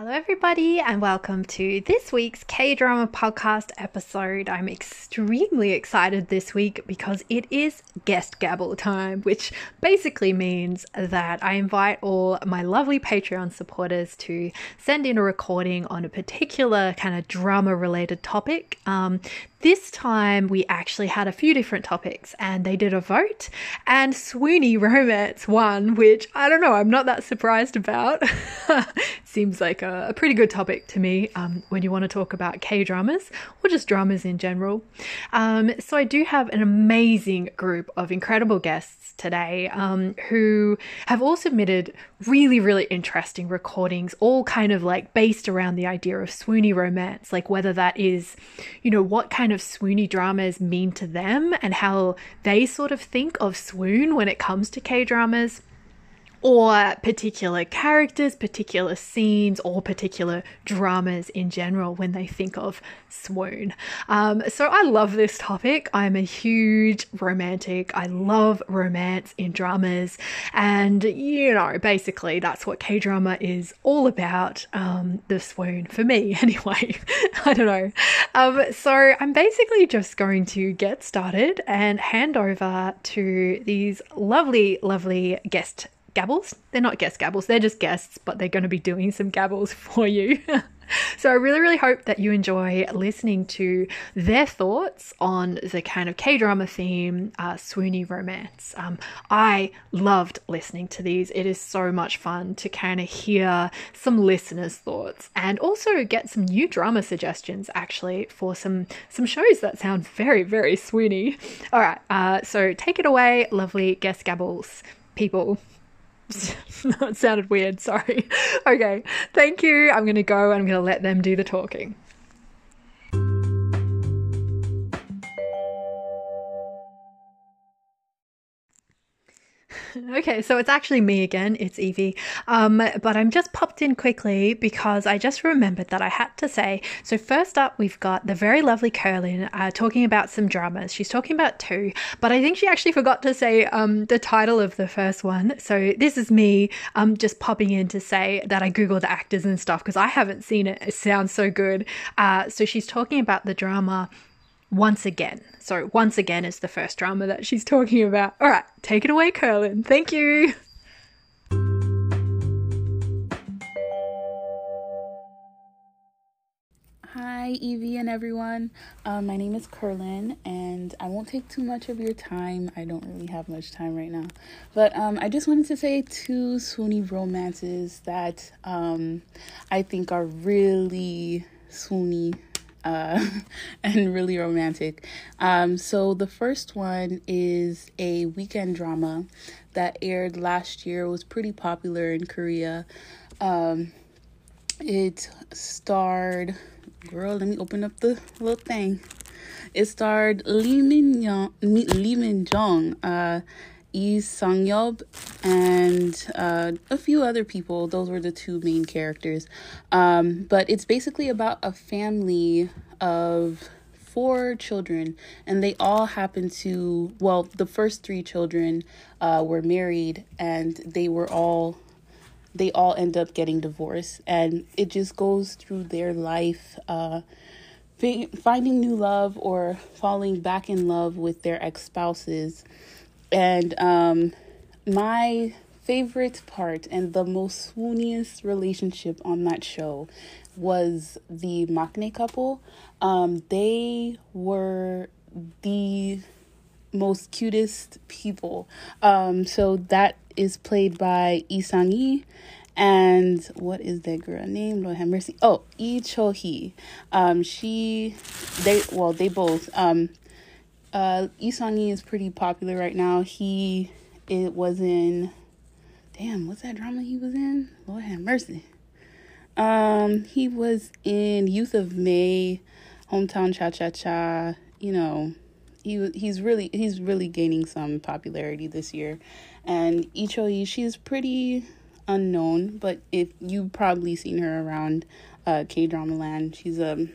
Hello, everybody, and welcome to this week's K drama podcast episode. I'm extremely excited this week because it is guest gabble time, which basically means that I invite all my lovely Patreon supporters to send in a recording on a particular kind of drama related topic. Um, this time we actually had a few different topics and they did a vote, and swoony romance won, which I don't know, I'm not that surprised about. Seems like a, a, pretty good topic to me um, when you want to talk about K dramas or just dramas in general. Um, so I do have an amazing group of incredible guests today um, who have all submitted really, really interesting recordings, all kind of like based around the idea of swoony romance, like whether that is, you know, what kind of swoony dramas mean to them and how they sort of think of swoon when it comes to K dramas or particular characters, particular scenes, or particular dramas in general when they think of swoon. Um, so I love this topic. I'm a huge romantic. I love romance in dramas, and you know, basically that's what K drama is all about. Um, the swoon for me, anyway. I don't know. Um, so I'm basically just going to get started and hand over to these lovely, lovely guest gabbles. They're not guest gabbles, they're just guests, but they're going to be doing some gabbles for you. so I really, really hope that you enjoy listening to their thoughts on the kind of K drama theme, uh, swoony romance. Um, I loved listening to these. It is so much fun to kind of hear some listeners' thoughts and also get some new drama suggestions actually for some some shows that sound very, very swoony. All right, uh, so take it away, lovely guest gabbles people. it sounded weird, sorry. Okay, thank you. I'm going to go and I'm going to let them do the talking. Okay, so it's actually me again. It's Evie. Um, but I'm just popped in quickly because I just remembered that I had to say. So, first up, we've got the very lovely Curlin uh, talking about some dramas. She's talking about two, but I think she actually forgot to say um, the title of the first one. So, this is me um, just popping in to say that I Googled the actors and stuff because I haven't seen it. It sounds so good. Uh, so, she's talking about the drama once again. So, once again is the first drama that she's talking about. All right, take it away, Curlin. Thank you. Hi, Evie and everyone. Um, my name is Curlin, and I won't take too much of your time. I don't really have much time right now. But um, I just wanted to say two swoony romances that um, I think are really swoony uh, and really romantic. Um, so the first one is a weekend drama that aired last year. It was pretty popular in Korea. Um, it starred, girl. Let me open up the little thing. It starred Lee Min Young, Lee Min Jong, uh, Lee Sang Yob and uh, a few other people. Those were the two main characters. Um, but it's basically about a family of four children, and they all happen to, well, the first three children uh, were married, and they were all. They all end up getting divorced, and it just goes through their life uh, finding new love or falling back in love with their ex spouses. And um, my favorite part and the most swooniest relationship on that show was the Maknae couple. Um, they were the most cutest people. Um, so that is played by Lee Sang-hee and what is that girl name? Lord have mercy. Oh, Lee Cho-hee. Um, she, they, well, they both. Um, uh, Lee is pretty popular right now. He, it was in, damn, what's that drama he was in? Lord have mercy. Um, he was in Youth of May, Hometown Cha Cha Cha. You know, he he's really he's really gaining some popularity this year, and Cho-hee, she's pretty unknown, but if you've probably seen her around uh, K drama land, she's a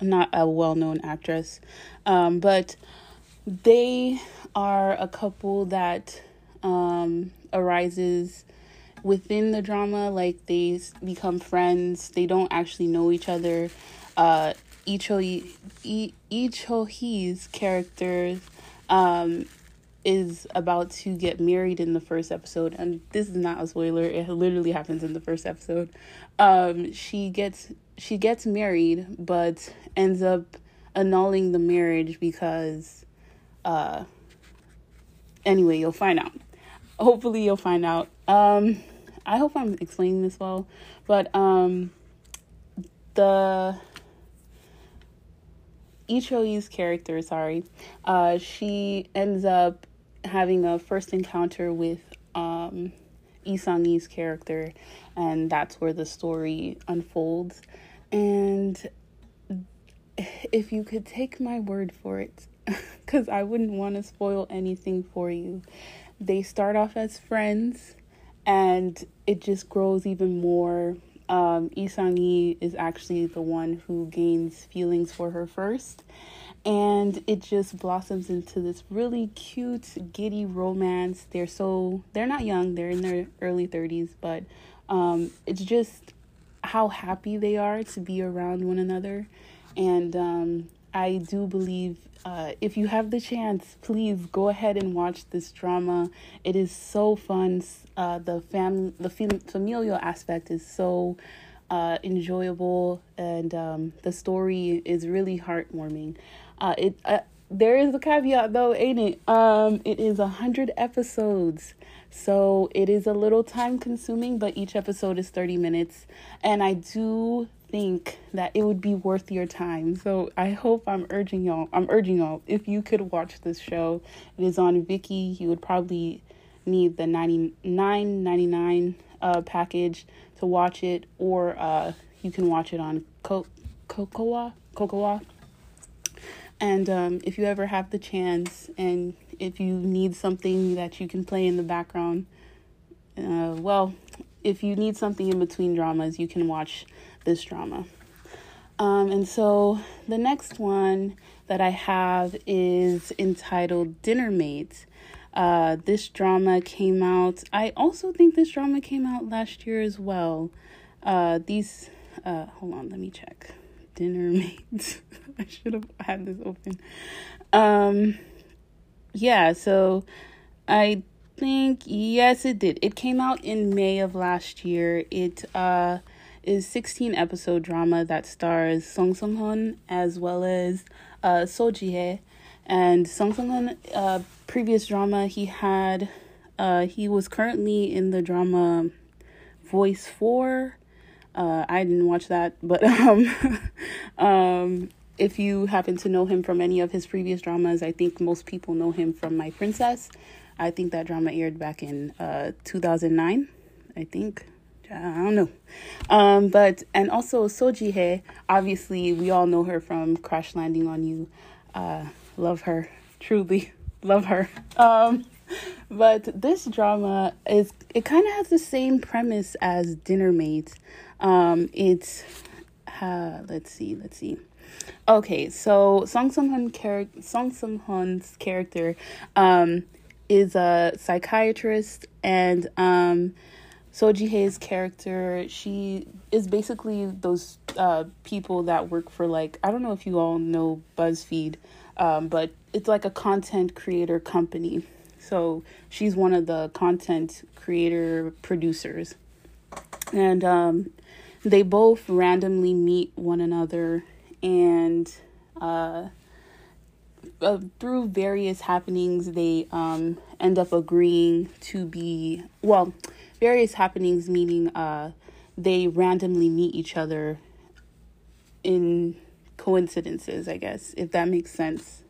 not a well known actress, um, but they are a couple that um, arises within the drama. Like they become friends. They don't actually know each other. Uh, Icho Ichohee's character um, is about to get married in the first episode, and this is not a spoiler. It literally happens in the first episode. Um, she gets she gets married, but ends up annulling the marriage because, uh, anyway, you'll find out. Hopefully, you'll find out. Um, I hope I'm explaining this well, but um, the Cho-hee's character, sorry, uh, she ends up having a first encounter with um, Sang-hee's character, and that's where the story unfolds. And if you could take my word for it, because I wouldn't want to spoil anything for you, they start off as friends, and it just grows even more. Um, Sang-hee is actually the one who gains feelings for her first and it just blossoms into this really cute giddy romance they're so they're not young they're in their early 30s but um, it's just how happy they are to be around one another. And um, i do believe uh, if you have the chance please go ahead and watch this drama. It is so fun. Uh, the fam the fam- familial aspect is so uh, enjoyable. And um, the story is really heartwarming. Uh, it uh, there is a caveat though, ain't it? Um, it is a hundred episodes, so it is a little time consuming, but each episode is thirty minutes, and I do think that it would be worth your time. So I hope I'm urging y'all. I'm urging y'all if you could watch this show. It is on Viki. You would probably need the ninety nine ninety nine uh package to watch it, or uh you can watch it on Co- Kocowa Kocowa and um, if you ever have the chance and if you need something that you can play in the background, uh, well, if you need something in between dramas, you can watch this drama. Um, and so the next one that I have is entitled Dinner Mate. Uh, this drama came out, I also think this drama came out last year as well. Uh, these, uh, hold on, let me check dinner mates. I should have had this open. Um yeah, so I think yes it did. It came out in May of last year. It uh is 16 episode drama that stars Song Sung Hun as well as uh So Ji Hye. And Song Sung Hun uh previous drama he had uh he was currently in the drama Voice 4 uh, I didn't watch that, but um, um, if you happen to know him from any of his previous dramas, I think most people know him from My Princess. I think that drama aired back in uh, 2009. I think. I don't know. Um, but, and also So Ji Hye, obviously, we all know her from Crash Landing on You. Uh, love her. Truly love her. Um, but this drama is, it kind of has the same premise as Dinner Mates. Um, it's uh, let's see, let's see. Okay, so Song Sung Hun character, Song Sung Hun's character, um, is a psychiatrist, and um, So Ji-hae's character, she is basically those uh, people that work for like I don't know if you all know BuzzFeed, um, but it's like a content creator company. So she's one of the content creator producers, and um, they both randomly meet one another and. Uh, uh, through various happenings, they um, end up agreeing to be well. Various happenings meaning uh, they randomly meet each other in coincidences, I guess, if that makes sense.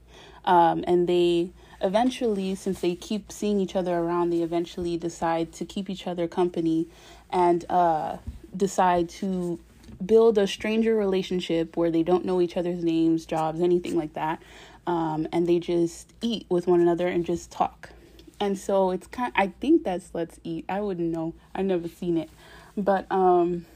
Um, and they eventually, since they keep seeing each other around, they eventually decide to keep each other company and uh, decide to build a stranger relationship where they don't know each other's names, jobs, anything like that um, and they just eat with one another and just talk. And so it's kind. I think that's Let's Eat. I wouldn't know. I've never seen it, but um,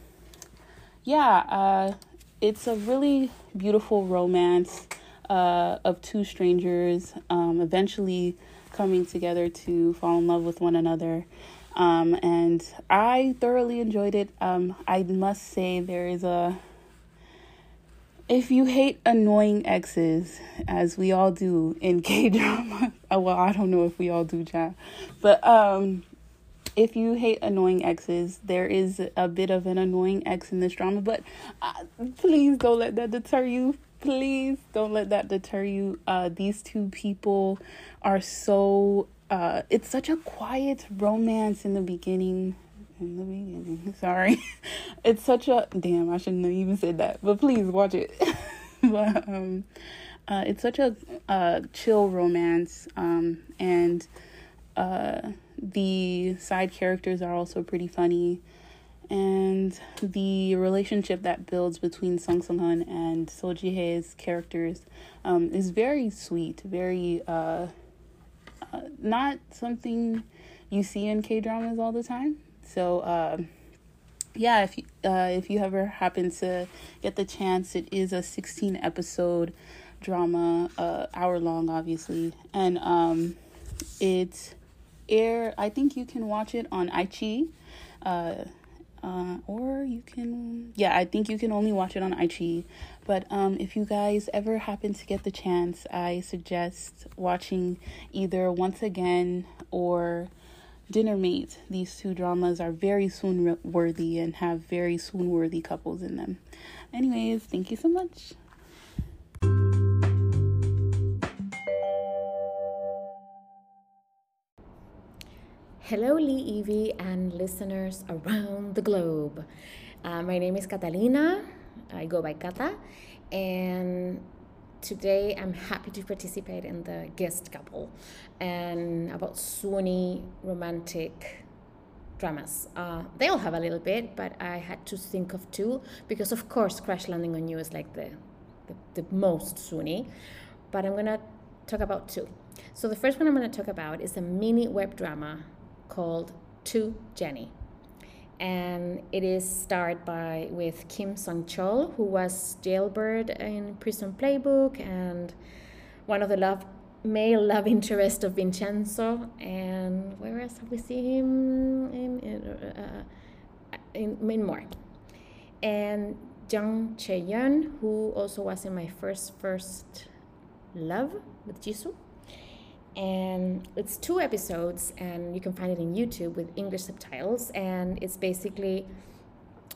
yeah, uh, it's a really beautiful romance uh, of two strangers um, eventually coming together to fall in love with one another. Um, and I thoroughly enjoyed it. Um, I must say there is a if you hate annoying exes, as we all do in K drama, uh, well, I don't know if we all do, chat, but um, if you hate annoying exes, there is a bit of an annoying ex in this drama, but uh, please don't let that deter you. Please don't let that deter you. Uh, these two people are so. Uh, it's such a quiet romance in the beginning in the beginning. Sorry. It's such a damn, I shouldn't have even said that. But please watch it. but um uh it's such a uh chill romance. Um and uh the side characters are also pretty funny. And the relationship that builds between Sung Sung Hun and So Ji characters um, is very sweet, very uh, not something you see in K dramas all the time. So uh, yeah, if you, uh, if you ever happen to get the chance, it is a 16 episode drama, uh, hour long, obviously, and um, it air. I think you can watch it on iQIYI. Uh, uh, or you can yeah i think you can only watch it on iQIYI but um, if you guys ever happen to get the chance i suggest watching either once again or Dinner Mate, these two dramas are very swoon worthy and have very swoon worthy couples in them. Anyways, thank you so much. Hello, Lee Evie and listeners around the globe. Uh, my name is Catalina. I go by Kata, and today I'm happy to participate in the guest gabble and about swoony romantic dramas. Uh, they all have a little bit, but I had to think of two because, of course, Crash Landing on You is like the, the, the most swoony. But I'm gonna talk about two. So the first one I'm gonna talk about is a mini web drama called To Jenny and it is starred by with Kim Sung Chol, who was Jailbird in Prison Playbook and one of the love male love interest of Vincenzo. And where else have we seen him? In, in, uh, in, in more. And Jung Chae Yeon, who also was in my first first love with Jisoo and it's two episodes and you can find it in youtube with english subtitles. And it's basically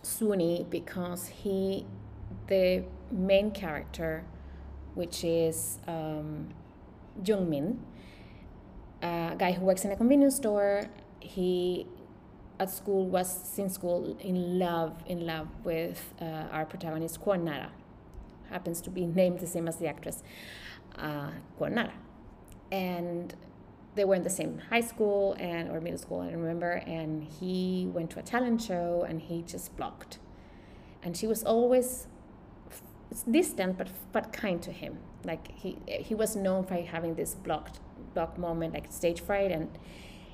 swoony because he the main character which is um, jung min a guy who works in a convenience store he at school was since school in love in love with uh, our protagonist kwon nara. Happens to be named the same as the actress uh, kwon nara and they were in the same high school and or middle school, I remember. And he went to a talent show and he just blocked. And she was always distant but but kind to him. Like he he was known for having this blocked block moment, like stage fright, and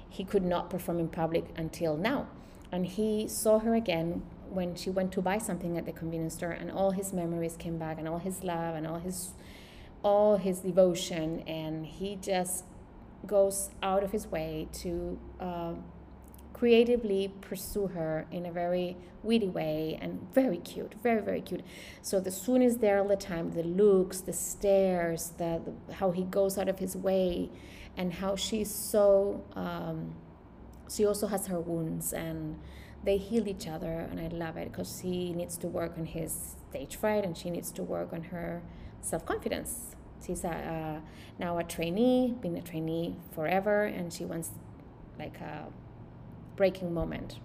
he could not perform in public until now. And he saw her again when she went to buy something at the convenience store, and all his memories came back, and all his love, and all his all his devotion, and he just goes out of his way to uh, creatively pursue her in a very witty way and very cute, very very cute. So the swoon is there all the time. The looks, the stares, the, the how he goes out of his way, and how she's so. Um, she also has her wounds and they heal each other and i love it because he needs to work on his stage fright and she needs to work on her self-confidence she's a, now a trainee been a trainee forever and she wants like a breaking moment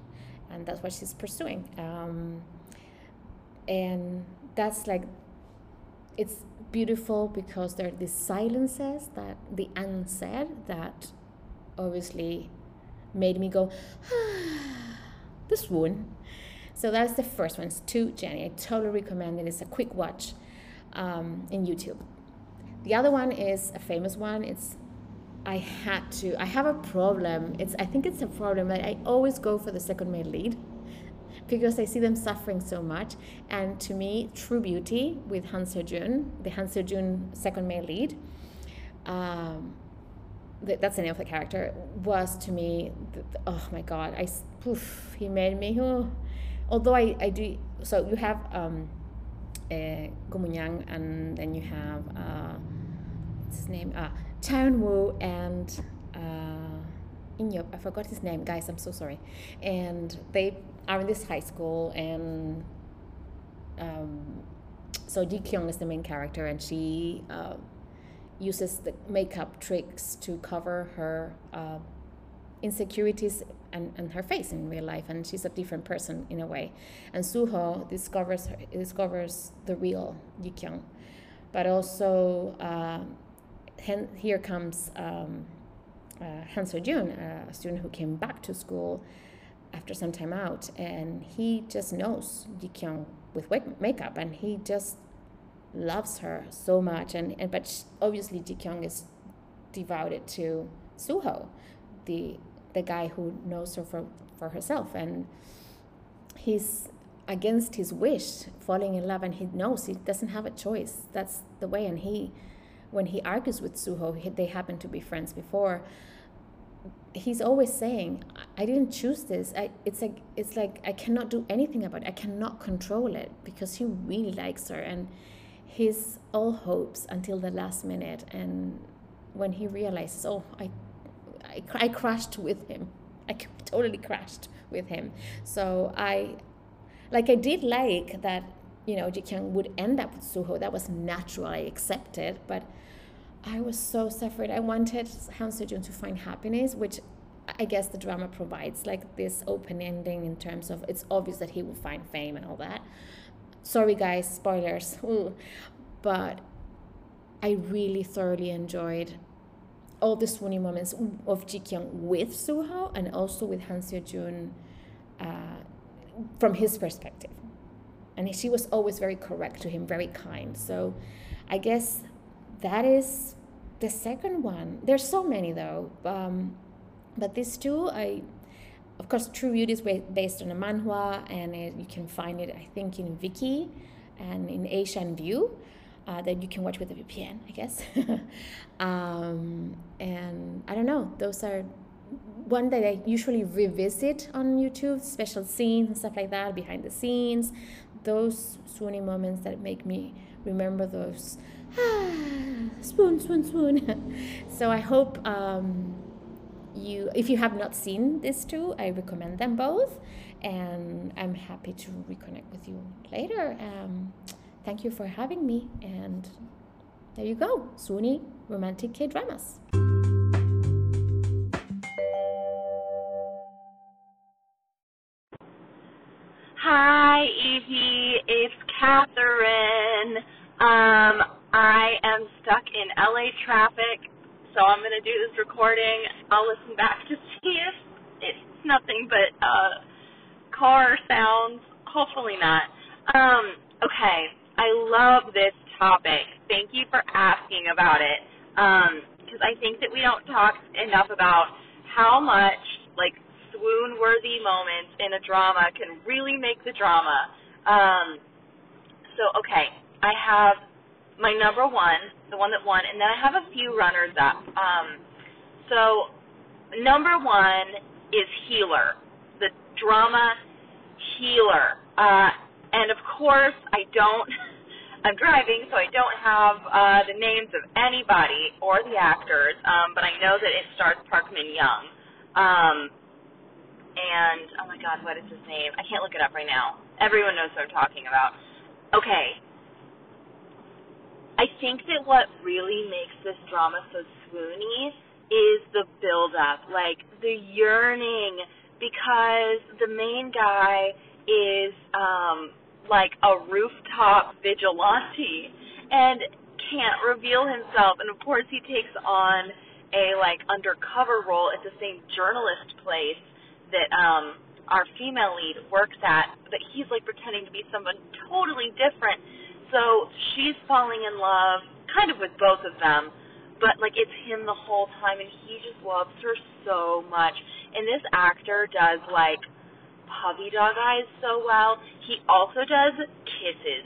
and that's what she's pursuing um, and that's like it's beautiful because there are these silences that the unsaid that obviously made me go ah, the swoon. So that's the first one. It's to Jenny. I totally recommend it. It's a quick watch um, in YouTube. The other one is a famous one. It's I had to. I have a problem. It's I think it's a problem that I always go for the second male lead because I see them suffering so much. And to me, True Beauty with Han Seo Jun, the Han Seo Jun second male lead, um, that's the name of the character, was to me, oh my god, I poof, he made me. Oh. Although I, I do, so you have um, uh, and then you have uh, what's his name? Ah, Cha Eun Woo and uh. I forgot his name, guys. I'm so sorry. And they are in this high school, and um, so Ji Kyung is the main character, and she. Uh, uses the makeup tricks to cover her uh, insecurities and, and her face in real life and she's a different person in a way. And Suho discovers her, discovers the real Ji Kyung. But also uh, hen, here comes um, uh, Han Jun a student who came back to school after some time out and he just knows Ji Kyung with makeup and he just loves her so much. And, and but she, obviously Ji Kyung is devoted to Suho the the guy who knows her for, for herself. And he's against his wish falling in love and he knows he doesn't have a choice. That's the way. And he when he argues with Suho he, they happen to be friends before he's always saying i didn't choose this. I, it's like it's like i cannot do anything about it. I cannot control it because he really likes her and his all hopes until the last minute. And when he realizes oh i i, I crashed with him. I totally crashed with him. So i like i did like that you know ji kyung would end up with suho. That was natural. I accepted but i was so suffered. I wanted han seo to find happiness which I guess the drama provides like this open ending in terms of it's obvious that he will find fame and all that. Sorry guys spoilers. But i really thoroughly enjoyed all the swooning moments of ji kyung with suho and also with han seo jun uh, from his perspective. And she was always very correct to him very kind. So i guess that is the second one. There's so many though. Um, but these two i of course, True Beauty is based on a manhwa, and it, you can find it, I think, in Viki and in Asian View. Uh, that you can watch with a VPN, I guess. um, and I don't know, those are one that I usually revisit on YouTube, special scenes and stuff like that, behind the scenes. Those swooning moments that make me remember those ah, swoon, swoon, swoon. so I hope um, you if you have not seen these two i recommend them both and i'm happy to reconnect with you later um, thank you for having me and there you go Swoonie romantic k dramas hi evie it's catherine um, i am stuck in la traffic so I'm going to do this recording. I'll listen back to see if it's nothing but uh, car sounds. Hopefully not. Um, okay, I love this topic. Thank you for asking about it. Because um, I think that we don't talk enough about how much like swoon worthy moments in a drama can really make the drama. Um, so, okay, I have my number one, the one that won, and then I have a few runners up. Um, so number one is Healer. The drama healer. Uh, and of course, I don't. I'm driving, so I don't have uh, the names of anybody or the actors, um, but I know that it stars Park Min Young. Um, and oh my God, what is his name? I can't look it up right now. Everyone knows what I'm talking about. Okay. I think that what really makes this drama so swoony is the build up, like the yearning because the main guy is um like a rooftop vigilante and can't reveal himself. And of course he takes on a like undercover role at the same journalist place that um our female lead works at. But he's like pretending to be someone totally different. So she's falling in love kind of with both of them. But like it's him the whole time and he just loves her so much. And this actor does like puppy dog eyes so well. He also does kisses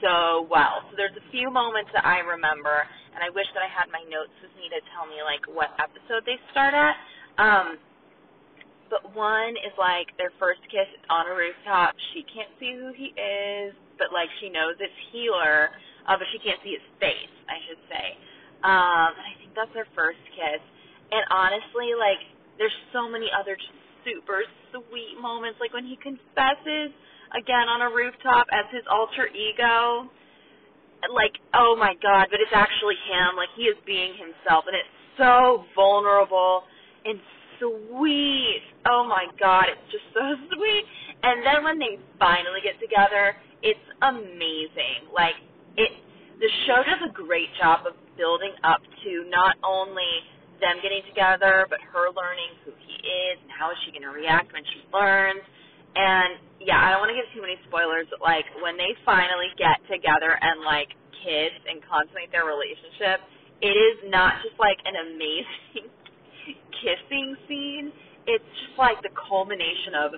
so well. So there's a few moments that I remember, and I wish that I had my notes with me to tell me like what episode they start at. Um, but one is like their first kiss on a rooftop. She can't see who he is, but like she knows it's Healer, uh, but she can't see his face, I should say. Um, and I think that's their first kiss. And honestly, like there's so many other just super sweet moments, like when he confesses again on a rooftop as his alter ego. Like, oh my god, but it's actually him. Like he is being himself, and it's so vulnerable and sweet. Oh my god, it's just so sweet. And then when they finally get together, it's amazing. Like it the show does a great job of building up to not only them getting together, but her learning who he is and how is she going to react when she learns. And yeah, I don't want to give too many spoilers, but like when they finally get together and like kiss and consummate their relationship, it is not just like an amazing kissing scene. It's just like the culmination of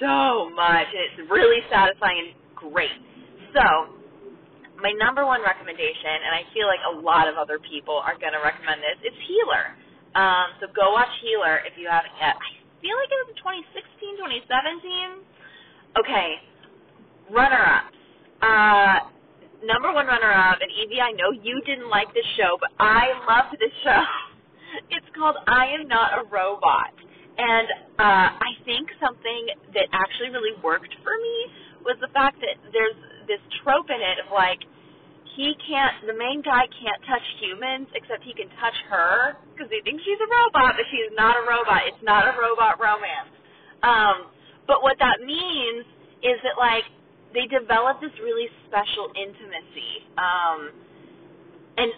so much, and it's really satisfying and great. So, my number one recommendation, and I feel like a lot of other people are going to recommend this, is Healer. Um, so go watch Healer if you haven't yet. I feel like it was 2016, 2017. Okay, runner-ups. Uh, number one runner-up, and Evie, I know you didn't like this show, but I loved this show. It's called I Am Not a Robot. And uh, I think something that actually really worked for me was the fact that there's this trope in it of like, he can't, the main guy can't touch humans except he can touch her because he thinks she's a robot, but she's not a robot. It's not a robot romance. Um, but what that means is that like they develop this really special intimacy. Um, and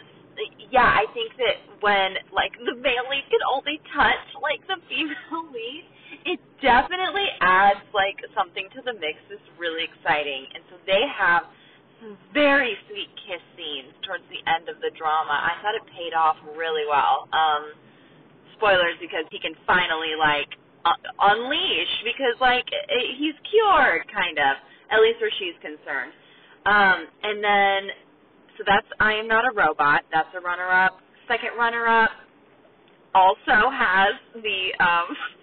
yeah, I think that when like the male lead can only touch like the female lead, it definitely adds like something to the mix that's really exciting. And so they have some very sweet kiss scenes towards the end of the drama. I thought it paid off really well. Um, spoilers because he can finally like uh, unleash because like it, he's cured kind of at least where she's concerned. Um, and then so that's I am not a robot. That's a runner up. Second runner up also has the um,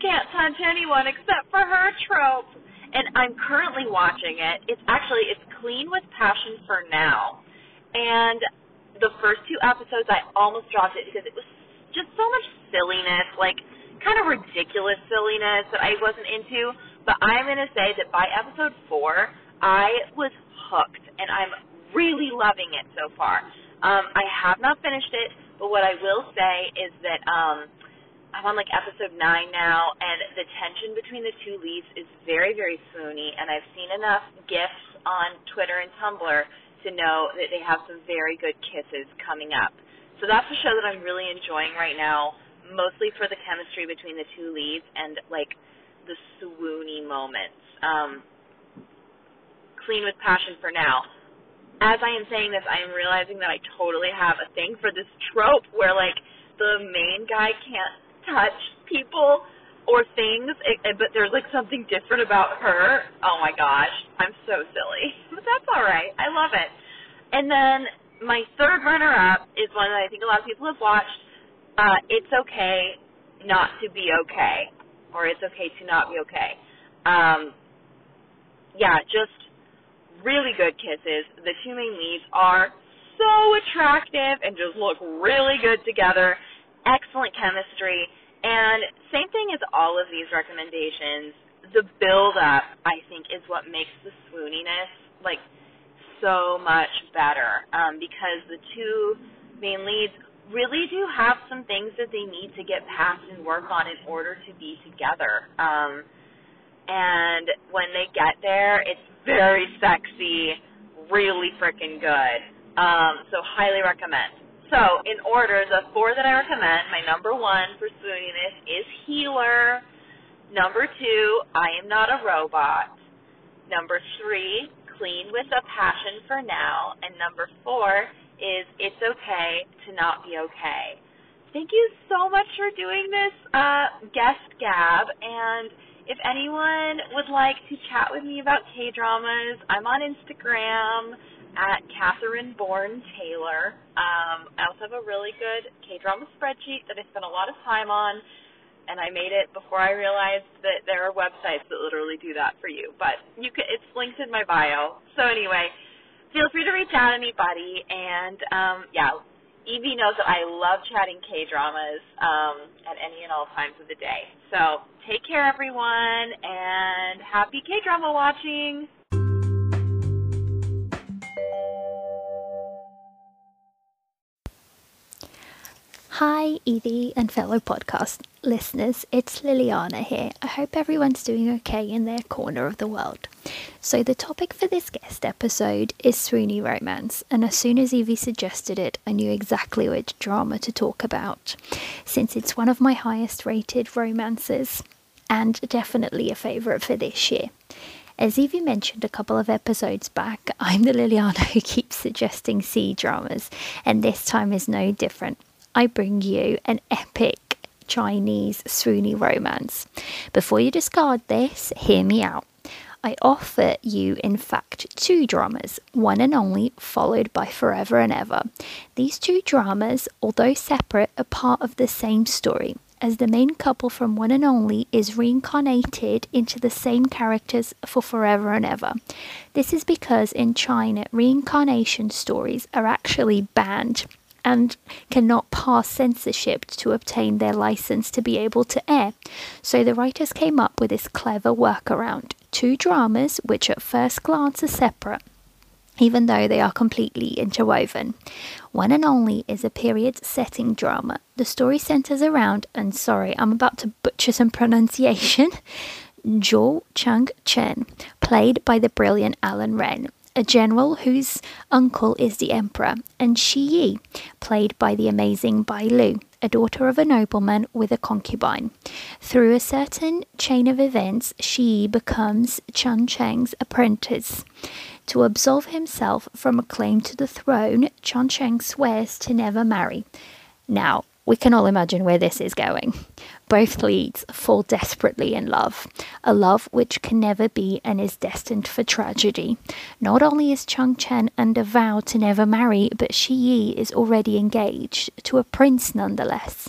can't touch anyone except for her trope and I'm currently watching it. It's actually it's Clean with Passion for now, and the first two episodes I almost dropped it because it was just so much silliness, like kind of ridiculous silliness that I wasn't into. But I'm gonna say that by episode four, I was hooked, and I'm really loving it so far. Um, I have not finished it, but what I will say is that um, I'm on like episode nine now, and the tension between the two leads is very, very swoony. And I've seen enough gifs on Twitter and Tumblr to know that they have some very good kisses coming up. So that's a show that I'm really enjoying right now, mostly for the chemistry between the two leads and like the swoony moments. Um, clean with passion for now. As I am saying this, I am realizing that I totally have a thing for this trope where like the main guy can't touch people or things, it, it, but there's like something different about her. Oh my gosh, I'm so silly, but that's all right. I love it. And then my third runner-up is one that I think a lot of people have watched. Uh, it's okay not to be okay. or it's okay to not be okay. Um, yeah, just really good kisses. The two main leads are so attractive and just look really good together. Excellent chemistry. And same thing as all of these recommendations, the build up I think is what makes the swooniness like so much better. Um, because the two main leads really do have some things that they need to get past and work on in order to be together. Um, and when they get there, it's very sexy, really freaking good. Um, so highly recommend. So in order, the four that I recommend, my number one for swooniness is Healer. Number two, I am not a robot. Number three, Clean with a Passion for Now. And number four is It's Okay to Not Be Okay. Thank you so much for doing this uh, guest gab. And if anyone would like to chat with me about K dramas, I'm on Instagram at Catherine Bourne Taylor. Um, I also have a really good K drama spreadsheet that I spent a lot of time on, and I made it before I realized that there are websites that literally do that for you. But you can, it's linked in my bio. So anyway, feel free to reach out to anybody, and um, yeah, Evie knows that I love chatting K dramas um, at any and all times of the day. So take care, everyone, and happy K drama watching. Hi, Evie and fellow podcast listeners. It's Liliana here. I hope everyone's doing okay in their corner of the world. So, the topic for this guest episode is Swoony romance, and as soon as Evie suggested it, I knew exactly which drama to talk about, since it's one of my highest rated romances and definitely a favourite for this year. As Evie mentioned a couple of episodes back, I'm the Liliana who keeps suggesting C dramas, and this time is no different. I bring you an epic Chinese swoony romance. Before you discard this, hear me out. I offer you, in fact, two dramas, one and only, followed by Forever and Ever. These two dramas, although separate, are part of the same story, as the main couple from One and Only is reincarnated into the same characters for Forever and Ever. This is because in China, reincarnation stories are actually banned and cannot pass censorship to obtain their license to be able to air. So the writers came up with this clever workaround two dramas which at first glance are separate. Even though they are completely interwoven. One and Only is a period setting drama. The story centers around, and sorry, I'm about to butcher some pronunciation, Zhou Chang Chen, played by the brilliant Allen Ren, a general whose uncle is the emperor, and Shi Yi, played by the amazing Bai Lu, a daughter of a nobleman with a concubine. Through a certain chain of events, Shi Yi becomes Chang Cheng's apprentice. To absolve himself from a claim to the throne, Chang Cheng swears to never marry. Now, we can all imagine where this is going. Both leads fall desperately in love, a love which can never be and is destined for tragedy. Not only is Chang Chen under vow to never marry, but Shi Yi is already engaged to a prince nonetheless.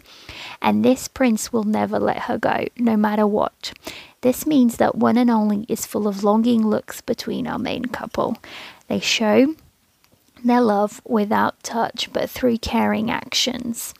And this prince will never let her go, no matter what. This means that One and Only is full of longing looks between our main couple. They show their love without touch but through caring actions.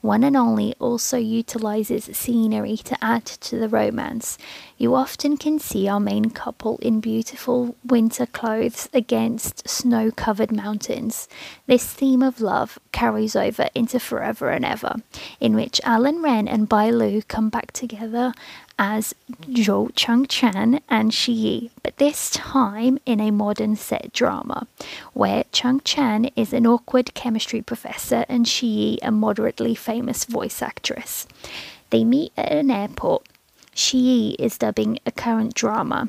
One and Only also utilizes scenery to add to the romance. You often can see our main couple in beautiful winter clothes against snow covered mountains. This theme of love carries over into Forever and Ever, in which Allen Ren and Bai Lu come back together as Zhou Chan and Shi Yi, but this time in a modern set drama, where Chan is an awkward chemistry professor and Shi Yi a moderately famous voice actress. They meet at an airport. Shi Yi is dubbing a current drama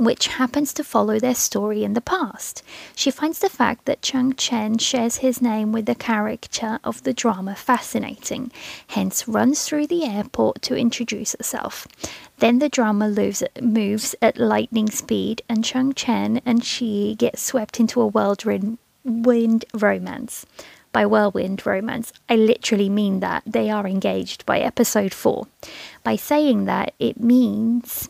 which happens to follow their story in the past. She finds the fact that Chang Chen shares his name with the character of the drama fascinating, hence runs through the airport to introduce herself. Then the drama moves, moves at lightning speed, and Chang Chen and she get swept into a whirlwind romance. By whirlwind romance, I literally mean that they are engaged by episode 4. By saying that, it means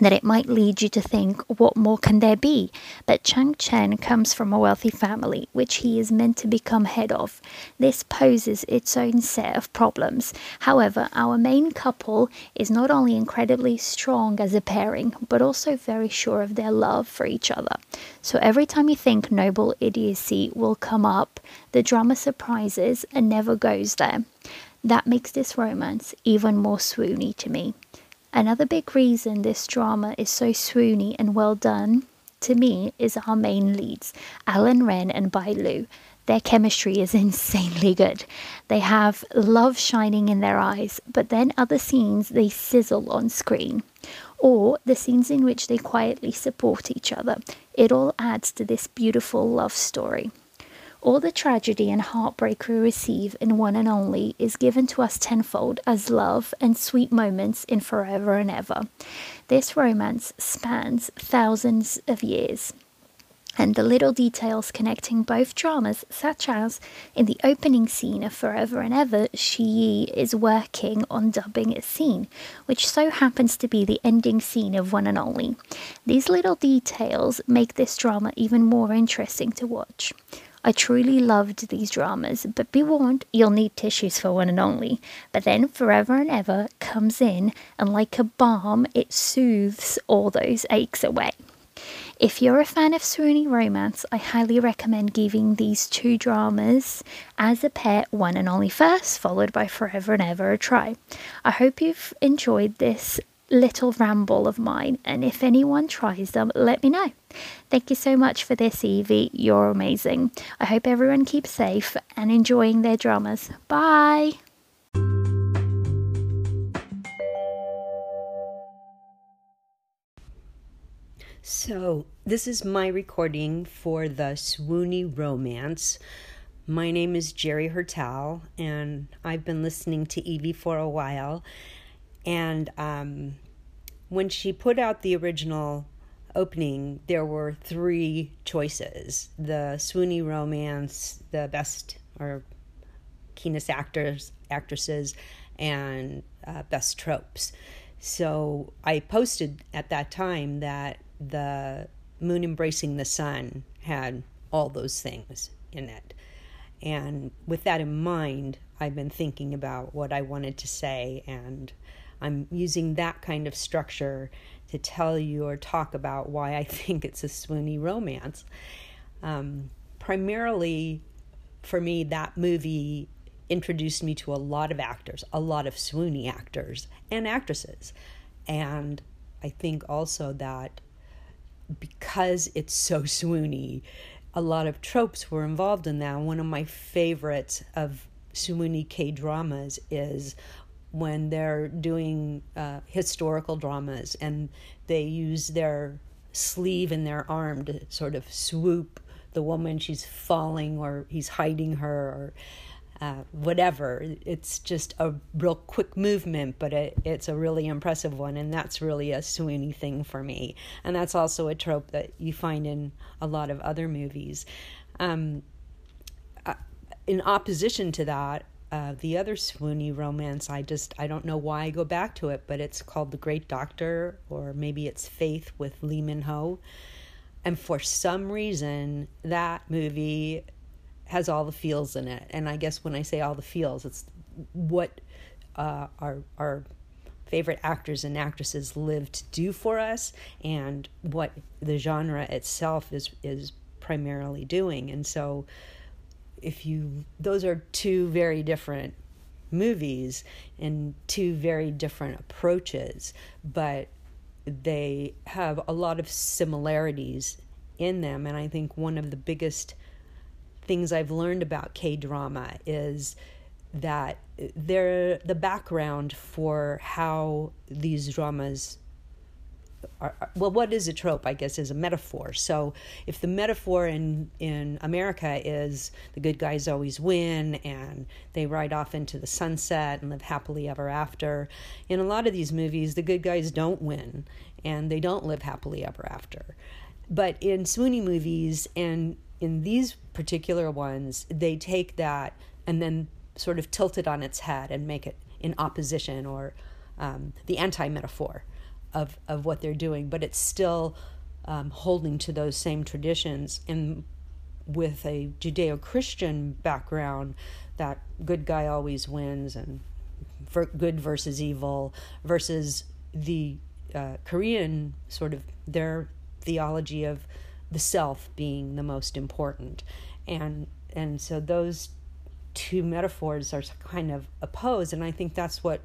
that it might lead you to think, what more can there be? But Chang Chen comes from a wealthy family, which he is meant to become head of. This poses its own set of problems. However, our main couple is not only incredibly strong as a pairing, but also very sure of their love for each other. So every time you think noble idiocy will come up, the drama surprises and never goes there. That makes this romance even more swoony to me. Another big reason this drama is so swoony and well done to me is our main leads, Allen Ren and Bai Lu. Their chemistry is insanely good. They have love shining in their eyes, but then other scenes they sizzle on screen. Or the scenes in which they quietly support each other. It all adds to this beautiful love story. All the tragedy and heartbreak we receive in One and Only is given to us tenfold as love and sweet moments in Forever and Ever. This romance spans thousands of years. And the little details connecting both dramas, such as in the opening scene of Forever and Ever, Shi is working on dubbing a scene, which so happens to be the ending scene of One and Only. These little details make this drama even more interesting to watch. I truly loved these dramas, but be warned, you'll need tissues for one and only. But then Forever and Ever comes in, and like a balm, it soothes all those aches away. If you're a fan of swoony romance, I highly recommend giving these two dramas as a pair one and only first, followed by Forever and Ever a try. I hope you've enjoyed this little ramble of mine, and if anyone tries them, let me know. Thank you so much for this, Evie. You're amazing. I hope everyone keeps safe and enjoying their dramas. Bye. So, this is my recording for the Swoony Romance. My name is Jerry Hertal, and I've been listening to Evie for a while. And um, when she put out the original opening, there were three choices the swoony romance, the best or keenest actors, actresses, and uh, best tropes. So I posted at that time that the moon embracing the sun had all those things in it. And with that in mind, I've been thinking about what I wanted to say, and I'm using that kind of structure to tell you or talk about why I think it's a swoony romance. Um, primarily, for me, that movie introduced me to a lot of actors, a lot of swoony actors and actresses. And I think also that because it's so swoony, a lot of tropes were involved in that. One of my favorites of swoony K dramas is when they're doing uh, historical dramas and they use their sleeve and their arm to sort of swoop the woman she's falling or he's hiding her or uh, whatever. It's just a real quick movement but it, it's a really impressive one and that's really a swoony thing for me. And that's also a trope that you find in a lot of other movies. Um, uh, in opposition to that uh, the other swoony romance i just i don't know why i go back to it but it's called the great doctor or maybe it's faith with lee min ho. And for some reason that movie has all the feels in it. And i guess when i say all the feels it's what uh, our our favorite actors and actresses live to do for us and what the genre itself is is primarily doing. And so if you those are two very different movies and two very different approaches but they have a lot of similarities in them. And i think one of the biggest things i've learned about k-drama is that they're the background for how these dramas are, well, what is a trope? I guess is a metaphor. So if the metaphor in in America is the good guys always win and they ride off into the sunset and live happily ever after, in a lot of these movies, the good guys don't win and they don't live happily ever after. But in swoony movies and in these particular ones, they take that and then sort of tilt it on its head and make it in opposition or um, the anti metaphor of, of what they're doing, but it's still um, holding to those same traditions. And with a Judeo Christian background, that good guy always wins and for good versus evil versus the uh, Korean sort of their theology of the self being the most important. And and so those two metaphors are kind of opposed and I think that's what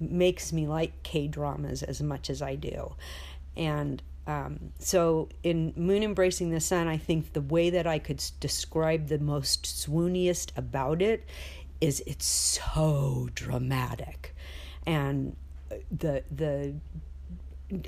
makes me like K dramas as much as I do. And um, so in Moon Embracing the Sun, I think the way that I could describe the most swooniest about it is it's so dramatic. And the the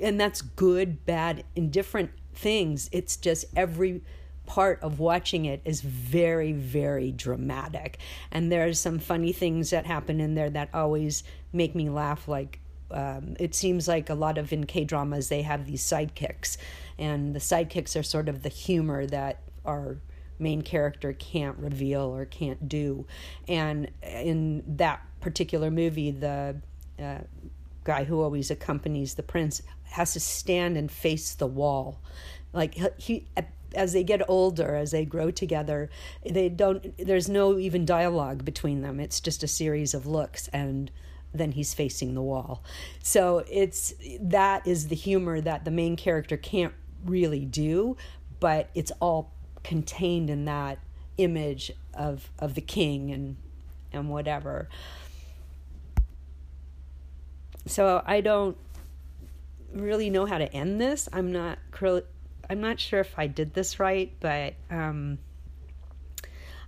and that's good, bad, indifferent things. It's just every part of watching it is very, very dramatic. And there's some funny things that happen in there that always make me laugh. Like, um, it seems like a lot of in K dramas, they have these sidekicks. And the sidekicks are sort of the humor that our main character can't reveal or can't do. And in that particular movie, the uh, guy who always accompanies the prince has to stand and face the wall like he as they get older as they grow together they don't there's no even dialogue between them. It's just a series of looks and then he's facing the wall. So it's that is the humor that the main character can't really do but it's all contained in that image of of the king and and whatever. So I don't really know how to end this. I'm not I'm not sure if I did this right, but um,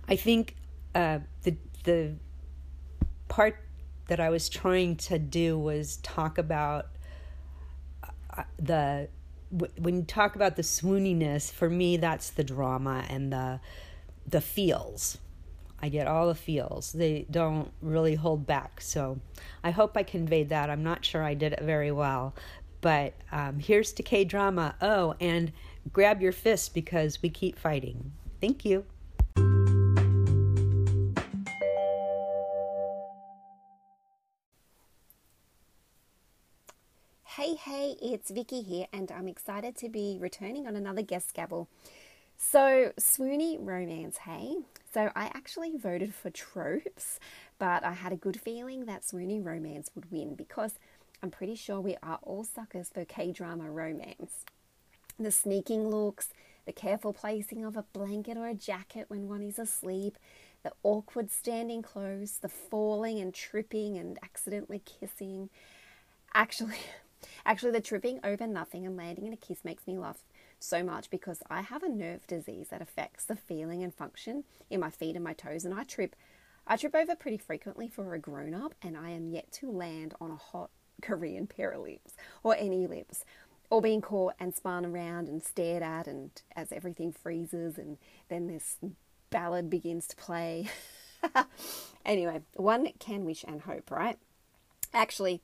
I think uh, the the part that I was trying to do was talk about uh, the when you talk about the swooniness. For me, that's the drama and the the feels. I get all the feels. They don't really hold back. So I hope I conveyed that. I'm not sure I did it very well. But um, here's to K drama. Oh, and grab your fist because we keep fighting. Thank you. Hey, hey, it's Vicky here, and I'm excited to be returning on another guest gabble. So, swoony romance, hey? So, I actually voted for tropes, but I had a good feeling that swoony romance would win because I'm pretty sure we are all suckers for K drama romance. The sneaking looks, the careful placing of a blanket or a jacket when one is asleep, the awkward standing close, the falling and tripping and accidentally kissing. Actually, actually the tripping over nothing and landing in a kiss makes me laugh so much because I have a nerve disease that affects the feeling and function in my feet and my toes, and I trip. I trip over pretty frequently for a grown up, and I am yet to land on a hot Korean pair of lips or any lips, or being caught and spun around and stared at, and as everything freezes, and then this ballad begins to play. anyway, one can wish and hope, right? Actually,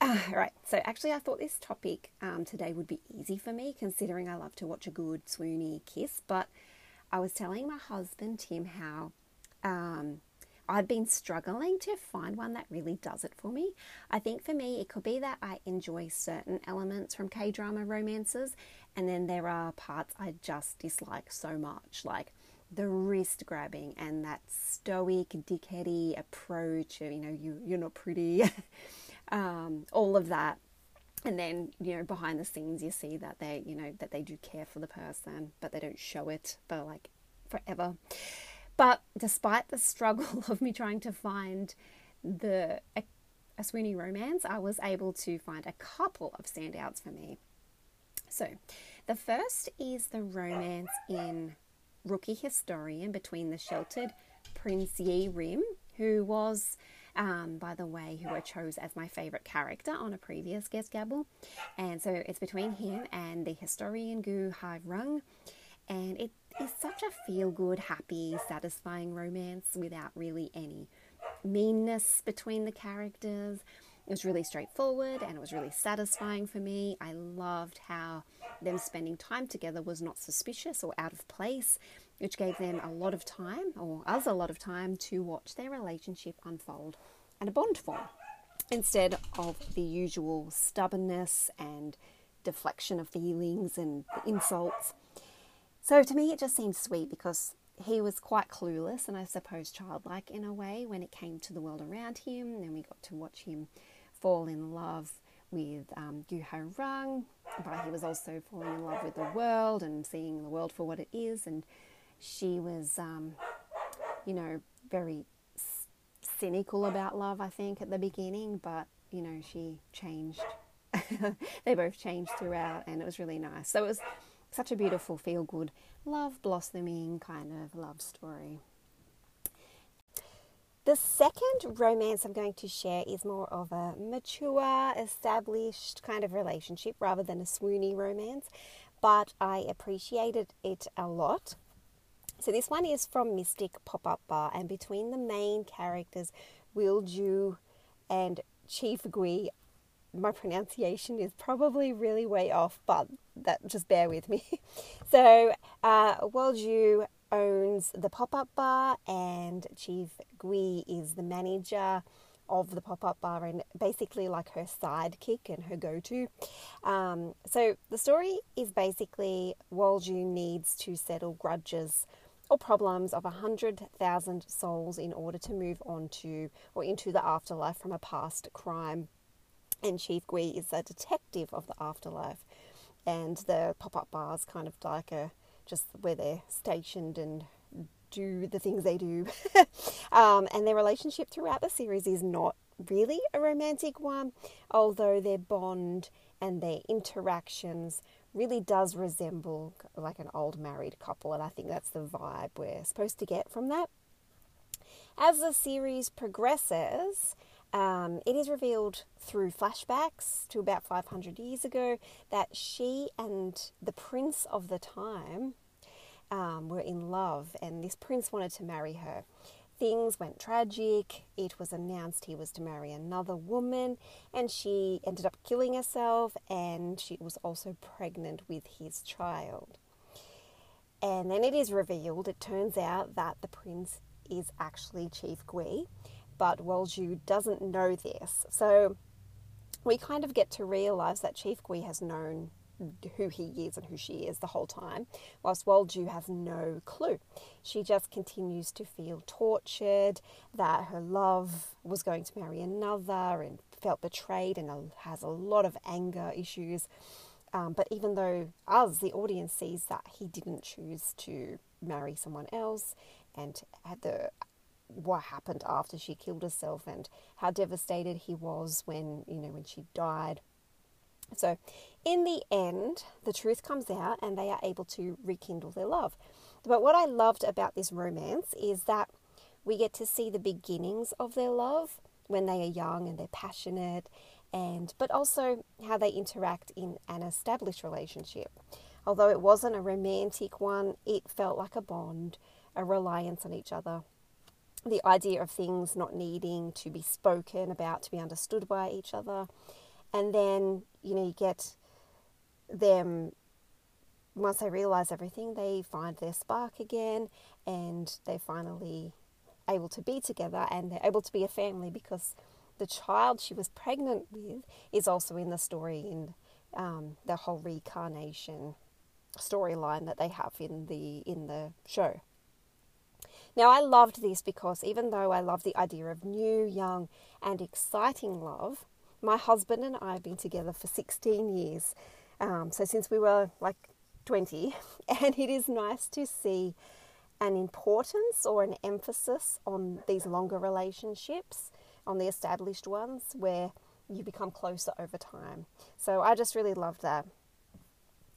uh, right, so actually, I thought this topic um, today would be easy for me considering I love to watch a good swoony kiss. But I was telling my husband Tim how um, I'd been struggling to find one that really does it for me. I think for me, it could be that I enjoy certain elements from K drama romances, and then there are parts I just dislike so much, like the wrist grabbing and that stoic, dickheady approach. You know, you you're not pretty. um, all of that. And then, you know, behind the scenes, you see that they, you know, that they do care for the person, but they don't show it for like forever. But despite the struggle of me trying to find the a, a romance, I was able to find a couple of standouts for me. So, the first is the romance in Rookie Historian between the sheltered Prince Yi Rim, who was um, by the way, who I chose as my favourite character on a previous guest gabble. And so it's between him and the historian Gu Hai Rung. And it is such a feel good, happy, satisfying romance without really any meanness between the characters. It was really straightforward and it was really satisfying for me. I loved how them spending time together was not suspicious or out of place, which gave them a lot of time, or us a lot of time, to watch their relationship unfold and a bond form instead of the usual stubbornness and deflection of feelings and insults. So to me, it just seemed sweet because he was quite clueless and I suppose childlike in a way when it came to the world around him. And we got to watch him fall in love with um, Yu Ho Rung, but he was also falling in love with the world and seeing the world for what it is. And she was, um, you know, very cynical about love, I think, at the beginning, but, you know, she changed. they both changed throughout, and it was really nice. So it was such a beautiful, feel good, love blossoming kind of love story. The second romance I'm going to share is more of a mature, established kind of relationship rather than a swoony romance, but I appreciated it a lot. So this one is from Mystic Pop Up Bar, and between the main characters, Walju and Chief Gui, my pronunciation is probably really way off, but that just bear with me. so uh, Ju owns the pop up bar, and Chief Gui is the manager of the pop up bar and basically like her sidekick and her go to. Um, so the story is basically Walju needs to settle grudges or problems of a hundred thousand souls in order to move on to or into the afterlife from a past crime. And Chief Gui is a detective of the afterlife, and the pop up bars kind of like a just where they're stationed and do the things they do. um, and their relationship throughout the series is not really a romantic one, although their bond and their interactions really does resemble like an old married couple, and I think that's the vibe we're supposed to get from that. As the series progresses, um, it is revealed through flashbacks to about 500 years ago that she and the prince of the time um, were in love, and this prince wanted to marry her. Things went tragic. It was announced he was to marry another woman, and she ended up killing herself, and she was also pregnant with his child. And then it is revealed, it turns out that the prince is actually Chief Gui, but Walju doesn't know this. So we kind of get to realize that Chief Gui has known who he is and who she is the whole time, whilst Walju has no clue. She just continues to feel tortured, that her love was going to marry another and felt betrayed and has a lot of anger issues. Um, but even though us, the audience, sees that he didn't choose to marry someone else and had the what happened after she killed herself and how devastated he was when you know when she died so, in the end, the truth comes out and they are able to rekindle their love. But what I loved about this romance is that we get to see the beginnings of their love when they are young and they're passionate and but also how they interact in an established relationship. Although it wasn't a romantic one, it felt like a bond, a reliance on each other. The idea of things not needing to be spoken about to be understood by each other and then you know you get them once they realize everything they find their spark again and they're finally able to be together and they're able to be a family because the child she was pregnant with is also in the story in um, the whole reincarnation storyline that they have in the in the show. Now I loved this because even though I love the idea of new, young, and exciting love, my husband and I have been together for 16 years. Um, so since we were like 20, and it is nice to see an importance or an emphasis on these longer relationships, on the established ones where you become closer over time. So I just really love that.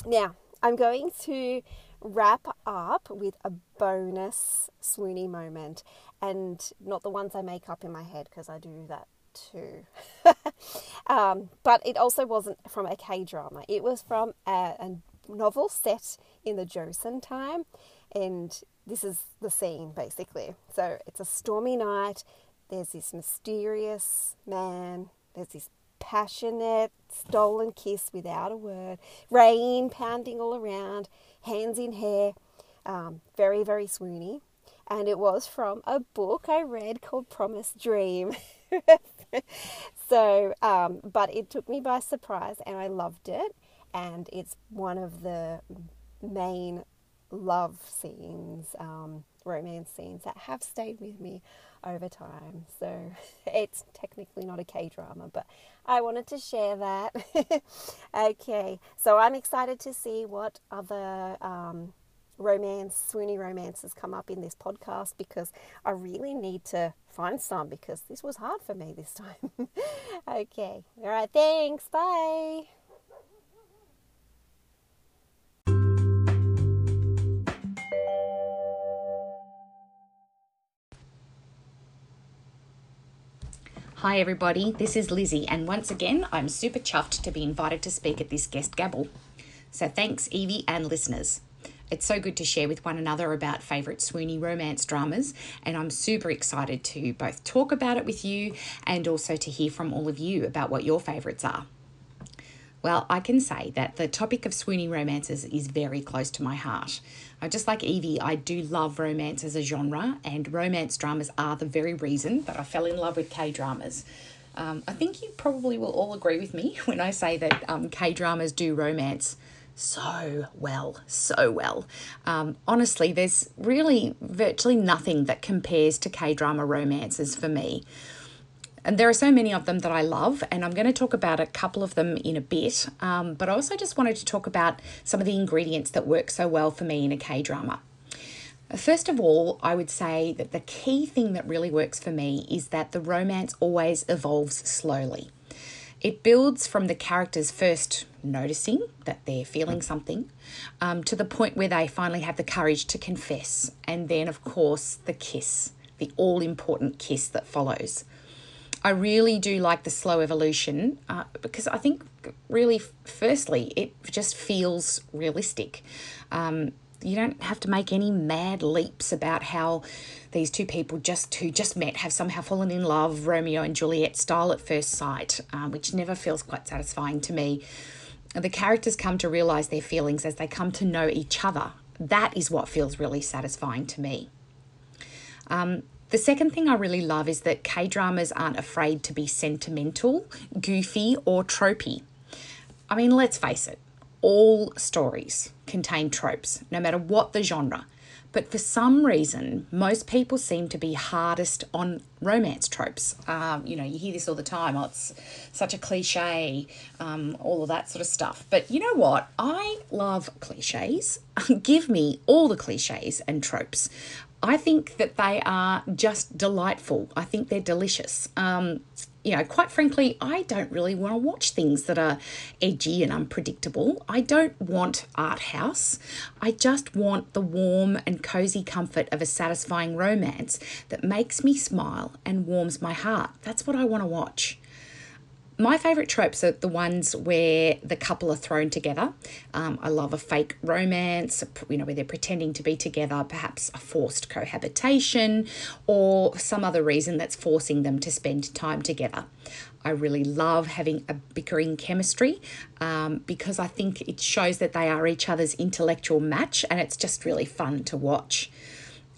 Now, I'm going to wrap up with a bonus swoony moment and not the ones I make up in my head because I do that too. um, but it also wasn't from a K drama, it was from a, a novel set in the Joseon time. And this is the scene basically. So it's a stormy night. There's this mysterious man there's this passionate, stolen kiss without a word, rain pounding all around, hands in hair, um, very, very swoony. And it was from a book I read called Promise Dream. so, um, but it took me by surprise and I loved it. And it's one of the main love scenes, um, romance scenes that have stayed with me over time. So it's technically not a K drama, but I wanted to share that. okay, so I'm excited to see what other um, romance, swoony romances come up in this podcast because I really need to find some because this was hard for me this time. okay, all right, thanks, bye. Hi, everybody, this is Lizzie, and once again, I'm super chuffed to be invited to speak at this guest gabble. So, thanks, Evie and listeners. It's so good to share with one another about favourite swoony romance dramas, and I'm super excited to both talk about it with you and also to hear from all of you about what your favourites are. Well, I can say that the topic of swoony romances is very close to my heart. I just like Evie, I do love romance as a genre, and romance dramas are the very reason that I fell in love with K dramas. Um, I think you probably will all agree with me when I say that um, K dramas do romance so well, so well. Um, honestly, there's really virtually nothing that compares to K drama romances for me. And there are so many of them that I love, and I'm going to talk about a couple of them in a bit. Um, but I also just wanted to talk about some of the ingredients that work so well for me in a K drama. First of all, I would say that the key thing that really works for me is that the romance always evolves slowly. It builds from the characters first noticing that they're feeling something um, to the point where they finally have the courage to confess, and then, of course, the kiss, the all important kiss that follows. I really do like the slow evolution uh, because I think, really, firstly, it just feels realistic. Um, you don't have to make any mad leaps about how these two people just who just met have somehow fallen in love, Romeo and Juliet style at first sight, um, which never feels quite satisfying to me. The characters come to realize their feelings as they come to know each other. That is what feels really satisfying to me. Um, the second thing I really love is that K dramas aren't afraid to be sentimental, goofy, or tropey. I mean, let's face it, all stories contain tropes, no matter what the genre. But for some reason, most people seem to be hardest on romance tropes. Um, you know, you hear this all the time. Oh, it's such a cliche, um, all of that sort of stuff. But you know what? I love cliches. Give me all the cliches and tropes. I think that they are just delightful. I think they're delicious. Um, you know, quite frankly, I don't really want to watch things that are edgy and unpredictable. I don't want art house. I just want the warm and cozy comfort of a satisfying romance that makes me smile and warms my heart. That's what I want to watch my favourite tropes are the ones where the couple are thrown together. Um, I love a fake romance, you know, where they're pretending to be together, perhaps a forced cohabitation or some other reason that's forcing them to spend time together. I really love having a bickering chemistry um, because I think it shows that they are each other's intellectual match and it's just really fun to watch.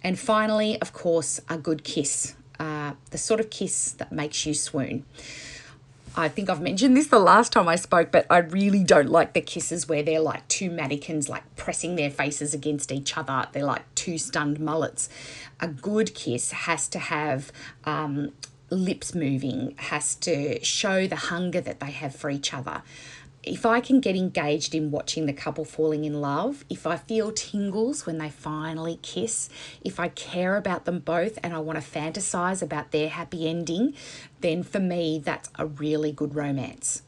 And finally, of course, a good kiss, uh, the sort of kiss that makes you swoon. I think I've mentioned this the last time I spoke, but I really don't like the kisses where they're like two mannequins like pressing their faces against each other. They're like two stunned mullets. A good kiss has to have um, lips moving, has to show the hunger that they have for each other if I can get engaged in watching the couple falling in love, if I feel tingles when they finally kiss, if I care about them both and I want to fantasize about their happy ending, then for me, that's a really good romance.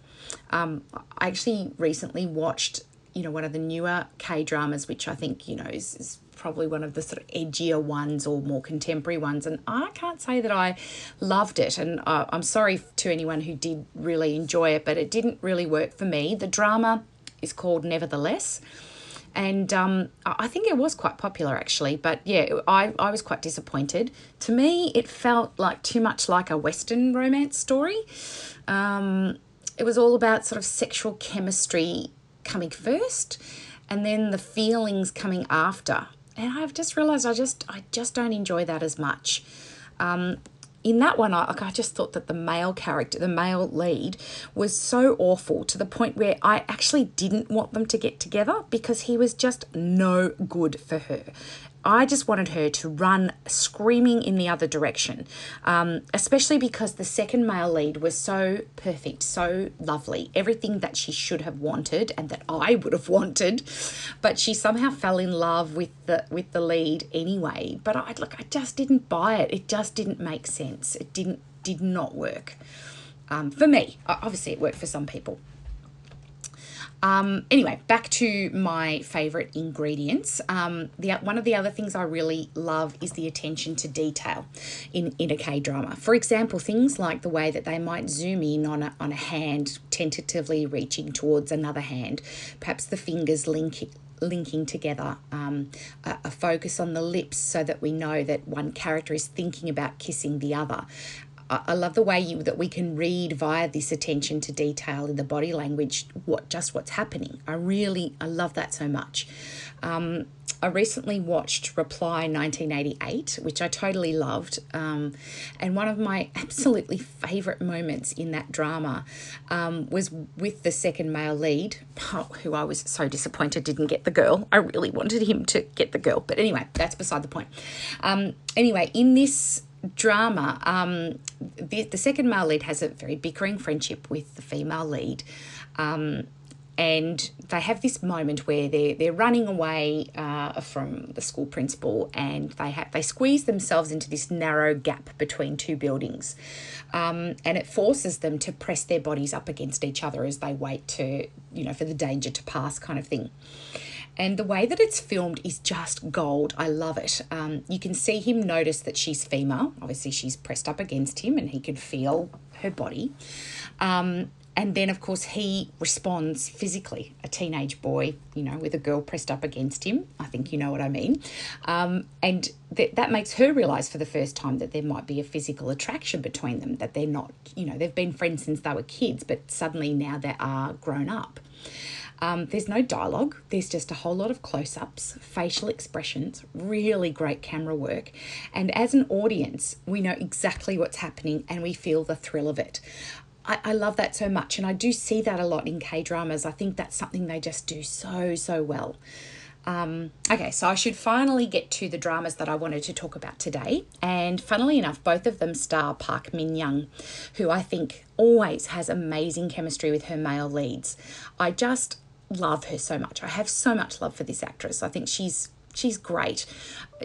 Um, I actually recently watched, you know, one of the newer K dramas, which I think, you know, is, is probably one of the sort of edgier ones or more contemporary ones. And I can't say that I loved it. And uh, I'm sorry to anyone who did really enjoy it, but it didn't really work for me. The drama is called Nevertheless. and um, I think it was quite popular actually. But yeah, I, I was quite disappointed. To me, it felt like too much like a Western romance story. Um, it was all about sort of sexual chemistry coming first, and then the feelings coming after. And I've just realised I just I just don't enjoy that as much. Um, in that one, I, I just thought that the male character, the male lead, was so awful to the point where I actually didn't want them to get together because he was just no good for her. I just wanted her to run screaming in the other direction, um, especially because the second male lead was so perfect, so lovely, everything that she should have wanted and that I would have wanted, but she somehow fell in love with the with the lead anyway. But I look, I just didn't buy it. It just didn't make sense. It didn't did not work um, for me. Obviously, it worked for some people. Um, anyway, back to my favorite ingredients. Um, the one of the other things I really love is the attention to detail in in a K drama. For example, things like the way that they might zoom in on a on a hand tentatively reaching towards another hand, perhaps the fingers link linking together, um, a, a, focus on the lips so that we know that one character is thinking about kissing the other, I love the way you that we can read via this attention to detail in the body language what just what's happening. I really I love that so much. Um, I recently watched Reply 1988, which I totally loved. Um, and one of my absolutely favourite moments in that drama um, was with the second male lead, who I was so disappointed didn't get the girl. I really wanted him to get the girl. But anyway, that's beside the point. Um, anyway, in this drama, um, the, the second male lead has a very bickering friendship with the female lead. Um, and they have this moment where they're, they're running away uh, from the school principal and they have they squeeze themselves into this narrow gap between two buildings um, and it forces them to press their bodies up against each other as they wait to you know for the danger to pass kind of thing and the way that it's filmed is just gold. I love it. Um, you can see him notice that she's female. Obviously, she's pressed up against him and he can feel her body. Um, and then, of course, he responds physically. A teenage boy, you know, with a girl pressed up against him. I think you know what I mean. Um, and th- that makes her realize for the first time that there might be a physical attraction between them, that they're not, you know, they've been friends since they were kids, but suddenly now they are grown up. Um, there's no dialogue, there's just a whole lot of close ups, facial expressions, really great camera work. And as an audience, we know exactly what's happening and we feel the thrill of it. I, I love that so much, and I do see that a lot in K dramas. I think that's something they just do so, so well. Um, okay, so I should finally get to the dramas that I wanted to talk about today. And funnily enough, both of them star Park Min Young, who I think always has amazing chemistry with her male leads. I just love her so much. I have so much love for this actress. I think she's she's great.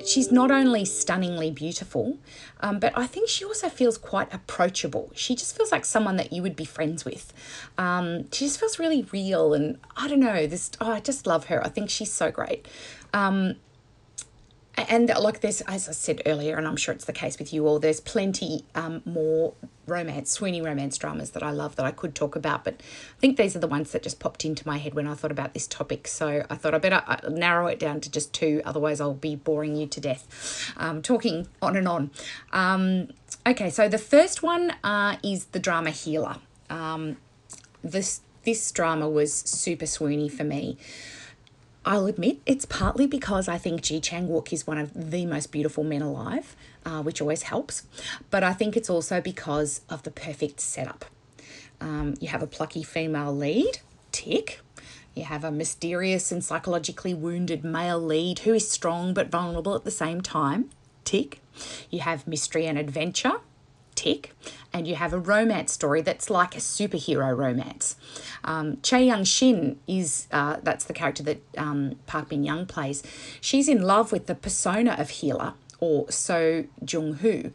She's not only stunningly beautiful, um, but I think she also feels quite approachable. She just feels like someone that you would be friends with. Um, she just feels really real, and I don't know. This oh, I just love her. I think she's so great. Um, and like this, as I said earlier, and I'm sure it's the case with you all, there's plenty um, more romance, Sweeney romance dramas that I love that I could talk about, but I think these are the ones that just popped into my head when I thought about this topic. So I thought I better uh, narrow it down to just two, otherwise, I'll be boring you to death, um, talking on and on. Um, okay, so the first one uh, is the drama Healer. Um, this this drama was super swoony for me. I'll admit it's partly because I think Ji Chang Wook is one of the most beautiful men alive, uh, which always helps. But I think it's also because of the perfect setup. Um, you have a plucky female lead, tick. You have a mysterious and psychologically wounded male lead who is strong but vulnerable at the same time, tick. You have mystery and adventure, tick, and you have a romance story that's like a superhero romance. Um, Chae Young Shin is uh, that's the character that um, Park Min Young plays. She's in love with the persona of healer or So Jung Hoo.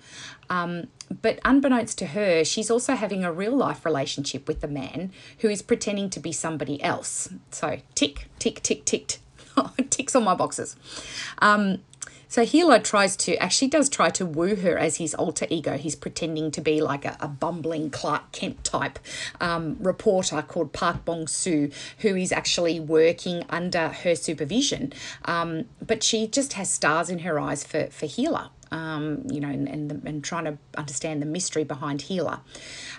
Um, but unbeknownst to her, she's also having a real life relationship with the man who is pretending to be somebody else. So tick, tick, tick, ticked. ticks on my boxes. Um, so Healer tries to actually does try to woo her as his alter ego. He's pretending to be like a, a bumbling Clark Kent type um, reporter called Park Bong Soo, who is actually working under her supervision. Um, but she just has stars in her eyes for for Healer. Um, you know, and, and, and trying to understand the mystery behind Healer.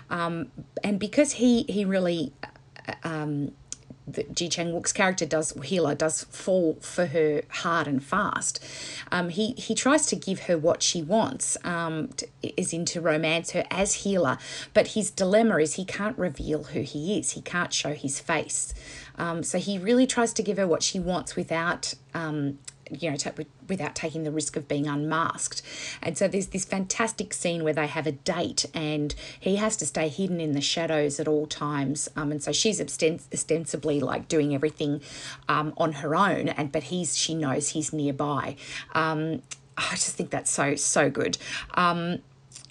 Um, and because he he really uh, um, Ji Chang Wook's character does, Healer does fall for her hard and fast. Um, he he tries to give her what she wants, um, to, is into romance her as Healer, but his dilemma is he can't reveal who he is. He can't show his face. Um, so he really tries to give her what she wants without um, you know, t- without taking the risk of being unmasked. And so there's this fantastic scene where they have a date and he has to stay hidden in the shadows at all times. Um, and so she's ostens- ostensibly like doing everything um, on her own, and but he's she knows he's nearby. Um, I just think that's so so good. Um,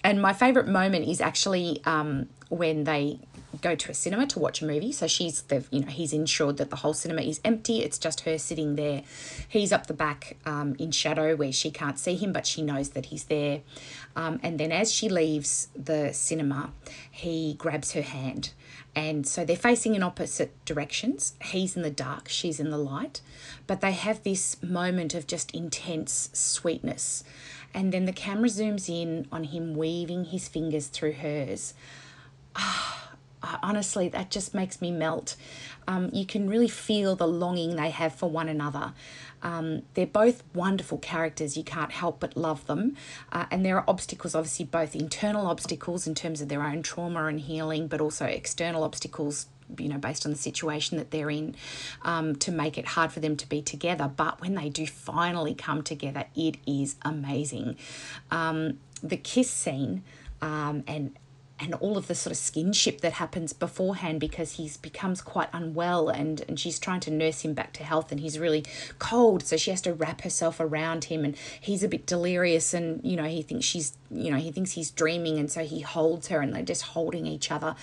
and my favorite moment is actually um, when they go to a cinema to watch a movie. So she's the you know he's ensured that the whole cinema is empty. It's just her sitting there. He's up the back um, in shadow where she can't see him, but she knows that he's there. Um, and then as she leaves the cinema, he grabs her hand. And so they're facing in opposite directions. He's in the dark, she's in the light. But they have this moment of just intense sweetness. And then the camera zooms in on him weaving his fingers through hers. Ah, honestly, that just makes me melt. Um, you can really feel the longing they have for one another. Um, they're both wonderful characters. You can't help but love them. Uh, and there are obstacles, obviously, both internal obstacles in terms of their own trauma and healing, but also external obstacles you know, based on the situation that they're in, um, to make it hard for them to be together. But when they do finally come together, it is amazing. Um, the kiss scene um, and and all of the sort of skinship that happens beforehand because he's becomes quite unwell and, and she's trying to nurse him back to health and he's really cold. So she has to wrap herself around him and he's a bit delirious and you know he thinks she's you know he thinks he's dreaming and so he holds her and they're just holding each other.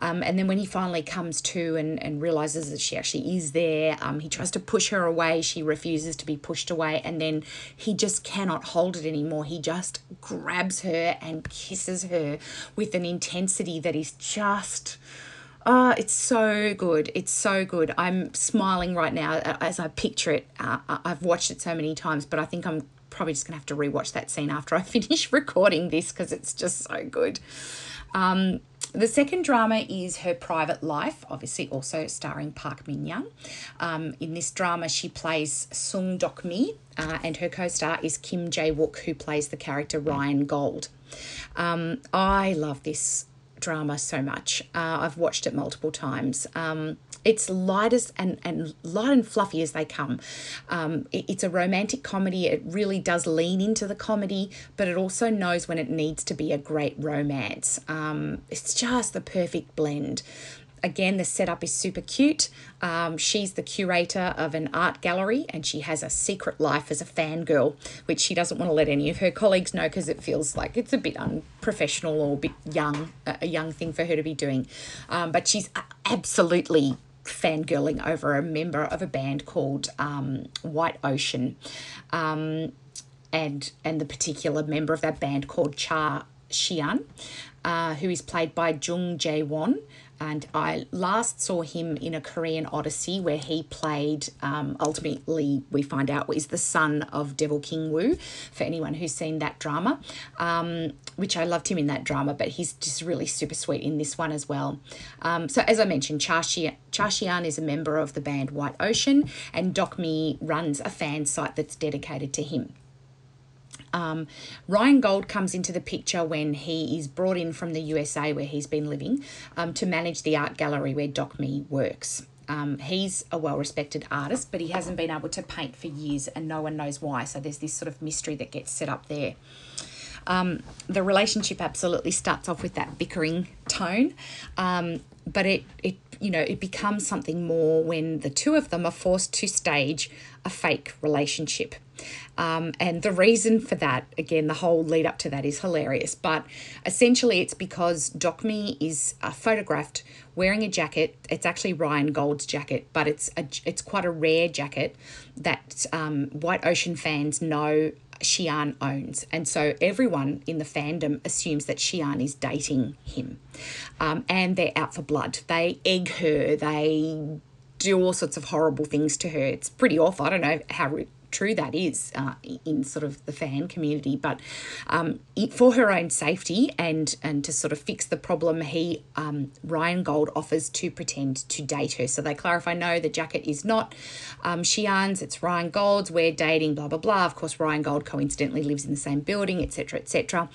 Um, and then when he finally comes to and, and realizes that she actually is there um, he tries to push her away. She refuses to be pushed away and then he just cannot hold it anymore. He just grabs her and kisses her with an intensity that is just Oh, it's so good. It's so good. I'm smiling right now as I picture it. Uh, I've watched it so many times, but I think I'm probably just going to have to rewatch that scene after I finish recording this because it's just so good. Um, the second drama is Her Private Life, obviously also starring Park Min Young. Um, in this drama, she plays Sung Dok Mi, uh, and her co star is Kim Jae Wook, who plays the character Ryan Gold. Um, I love this drama so much. Uh, I've watched it multiple times. Um, it's light as and, and light and fluffy as they come. Um, it, it's a romantic comedy. It really does lean into the comedy, but it also knows when it needs to be a great romance. Um, it's just the perfect blend. Again, the setup is super cute. Um, she's the curator of an art gallery and she has a secret life as a fangirl, which she doesn't want to let any of her colleagues know because it feels like it's a bit unprofessional or a bit young, a young thing for her to be doing. Um, but she's absolutely fangirling over a member of a band called um, White Ocean, um, and and the particular member of that band called Cha Xian, uh, who is played by Jung Jae Won and I last saw him in a Korean Odyssey where he played, um, ultimately, we find out, is the son of Devil King Woo, for anyone who's seen that drama, um, which I loved him in that drama, but he's just really super sweet in this one as well. Um, so, as I mentioned, Cha Xian is a member of the band White Ocean, and Doc Me runs a fan site that's dedicated to him. Um, Ryan Gold comes into the picture when he is brought in from the USA, where he's been living, um, to manage the art gallery where Doc Me works. Um, he's a well respected artist, but he hasn't been able to paint for years and no one knows why. So there's this sort of mystery that gets set up there. Um, the relationship absolutely starts off with that bickering tone, um, but it, it you know it becomes something more when the two of them are forced to stage a fake relationship. Um, and the reason for that, again, the whole lead up to that is hilarious. But essentially, it's because Dokmi is uh, photographed wearing a jacket. It's actually Ryan Gold's jacket, but it's a, it's quite a rare jacket that um, White Ocean fans know Xi'an owns. And so everyone in the fandom assumes that Xi'an is dating him. Um, and they're out for blood. They egg her, they do all sorts of horrible things to her. It's pretty awful. I don't know how true that is uh, in sort of the fan community. But um, for her own safety and and to sort of fix the problem, he um, Ryan Gold offers to pretend to date her. So they clarify, no, the jacket is not um, Xi'an's, it's Ryan Gold's. We're dating, blah blah blah. Of course, Ryan Gold coincidentally lives in the same building, etc. etc.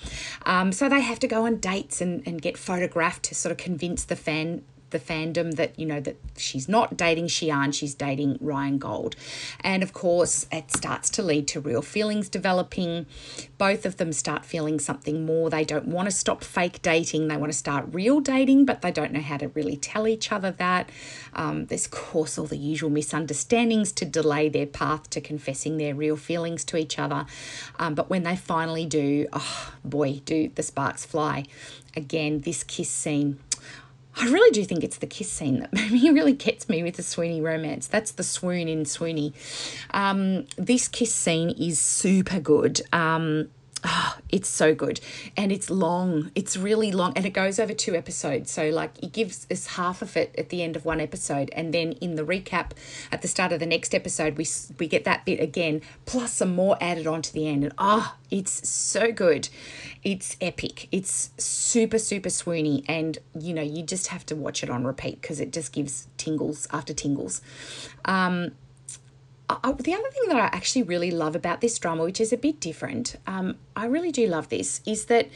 Um, so they have to go on dates and and get photographed to sort of convince the fan the fandom that you know that she's not dating Xi'an, she's dating Ryan Gold, and of course it starts to lead to real feelings developing. Both of them start feeling something more. They don't want to stop fake dating. They want to start real dating, but they don't know how to really tell each other that. Um, there's of course all the usual misunderstandings to delay their path to confessing their real feelings to each other. Um, but when they finally do, oh boy, do the sparks fly! Again, this kiss scene I really do think it's the kiss scene that maybe really gets me with the Swoony romance. That's the swoon in Swoony. Um, this kiss scene is super good. Um, Oh, it's so good. And it's long. It's really long. And it goes over two episodes. So, like, it gives us half of it at the end of one episode. And then in the recap at the start of the next episode, we, we get that bit again, plus some more added on to the end. And oh, it's so good. It's epic. It's super, super swoony. And, you know, you just have to watch it on repeat because it just gives tingles after tingles. Um, I, the other thing that I actually really love about this drama, which is a bit different, um, I really do love this, is that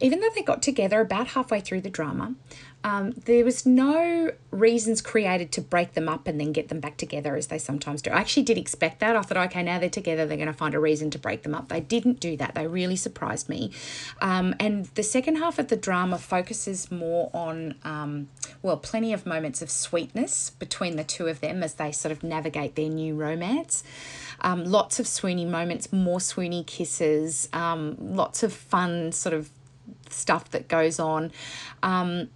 even though they got together about halfway through the drama, um, there was no reasons created to break them up and then get them back together as they sometimes do. I actually did expect that. I thought, okay, now they're together, they're going to find a reason to break them up. They didn't do that. They really surprised me. Um, and the second half of the drama focuses more on, um, well, plenty of moments of sweetness between the two of them as they sort of navigate their new romance. Um, lots of swoony moments, more swoony kisses, um, lots of fun sort of stuff that goes on. Um,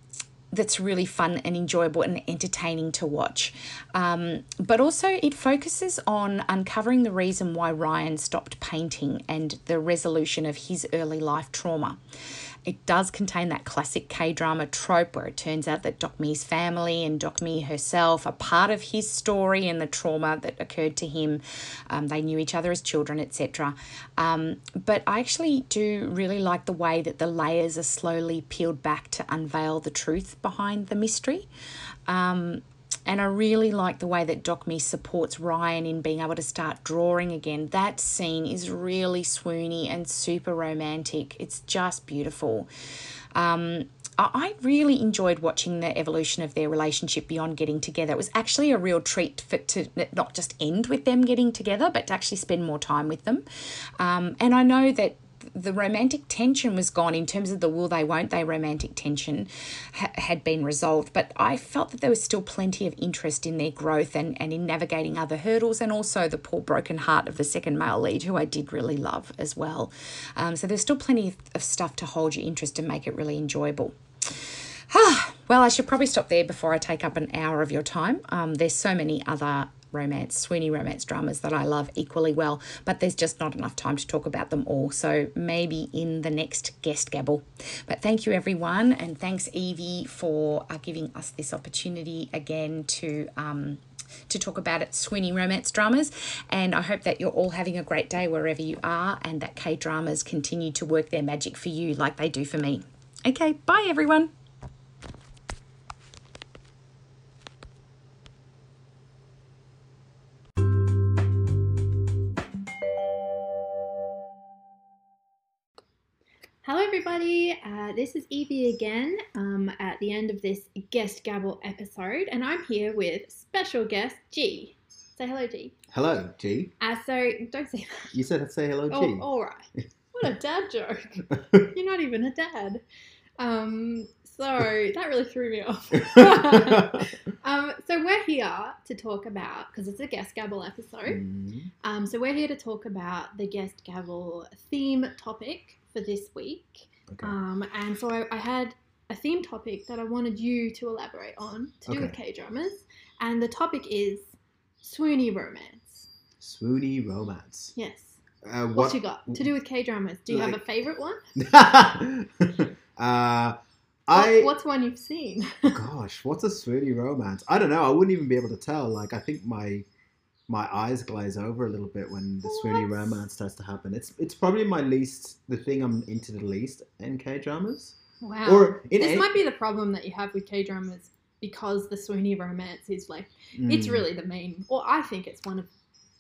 that's really fun and enjoyable and entertaining to watch. Um, but also, it focuses on uncovering the reason why Ryan stopped painting and the resolution of his early life trauma. It does contain that classic K drama trope where it turns out that Doc Dokmi's family and Doc Dokmi herself are part of his story and the trauma that occurred to him. Um, they knew each other as children, etc. Um, but I actually do really like the way that the layers are slowly peeled back to unveil the truth behind the mystery. Um, and I really like the way that Dokmi supports Ryan in being able to start drawing again. That scene is really swoony and super romantic. It's just beautiful. Um, I really enjoyed watching the evolution of their relationship beyond getting together. It was actually a real treat for to not just end with them getting together, but to actually spend more time with them. Um, and I know that the romantic tension was gone in terms of the will they won't they romantic tension ha- had been resolved. But i felt that there was still plenty of interest in their growth and, and in navigating other hurdles and also the poor broken heart of the second male lead who i did really love as well. Um, so there's still plenty of stuff to hold your interest and make it really enjoyable. Well, I should probably stop there before I take up an hour of your time. Um, there's so many other romance, Swoony romance dramas that I love equally well, but there's just not enough time to talk about them all. So maybe in the next guest gabble. But thank you, everyone, and thanks, Evie, for uh, giving us this opportunity again to. Um, to talk about it, Swoony romance dramas. And I hope that you're all having a great day wherever you are and that K dramas continue to work their magic for you like they do for me. Okay, bye everyone. Hello, everybody. Uh, this is Evie again um, at the end of this guest gabble episode, and I'm here with special guest G. Say hello, G. Hello, G. Uh, so don't say that. You said I'd say hello, G. Oh, all right. What a dad joke. You're not even a dad. Um, So that really threw me off. um, so we're here to talk about because it's a guest gabble episode. Mm. Um, so we're here to talk about the guest gabble theme topic for this week. Okay. Um, and so I, I had a theme topic that I wanted you to elaborate on to do with K dramas, and the topic is swoony romance. Swoony romance. Yes. Uh, What, what you got to do with K dramas? Do you have a favorite one? uh, What- I what's one you've seen? gosh, what's a swoony romance? I don't know. I wouldn't even be able to tell. Like, I think my my eyes glaze over a little bit when the swoony romance starts to happen. It's it's probably my least, the thing I'm into the least in K dramas. Wow. Or this a- might be the problem that you have with K dramas because the swoony romance is like it's Mm. really the main, or I think it's one of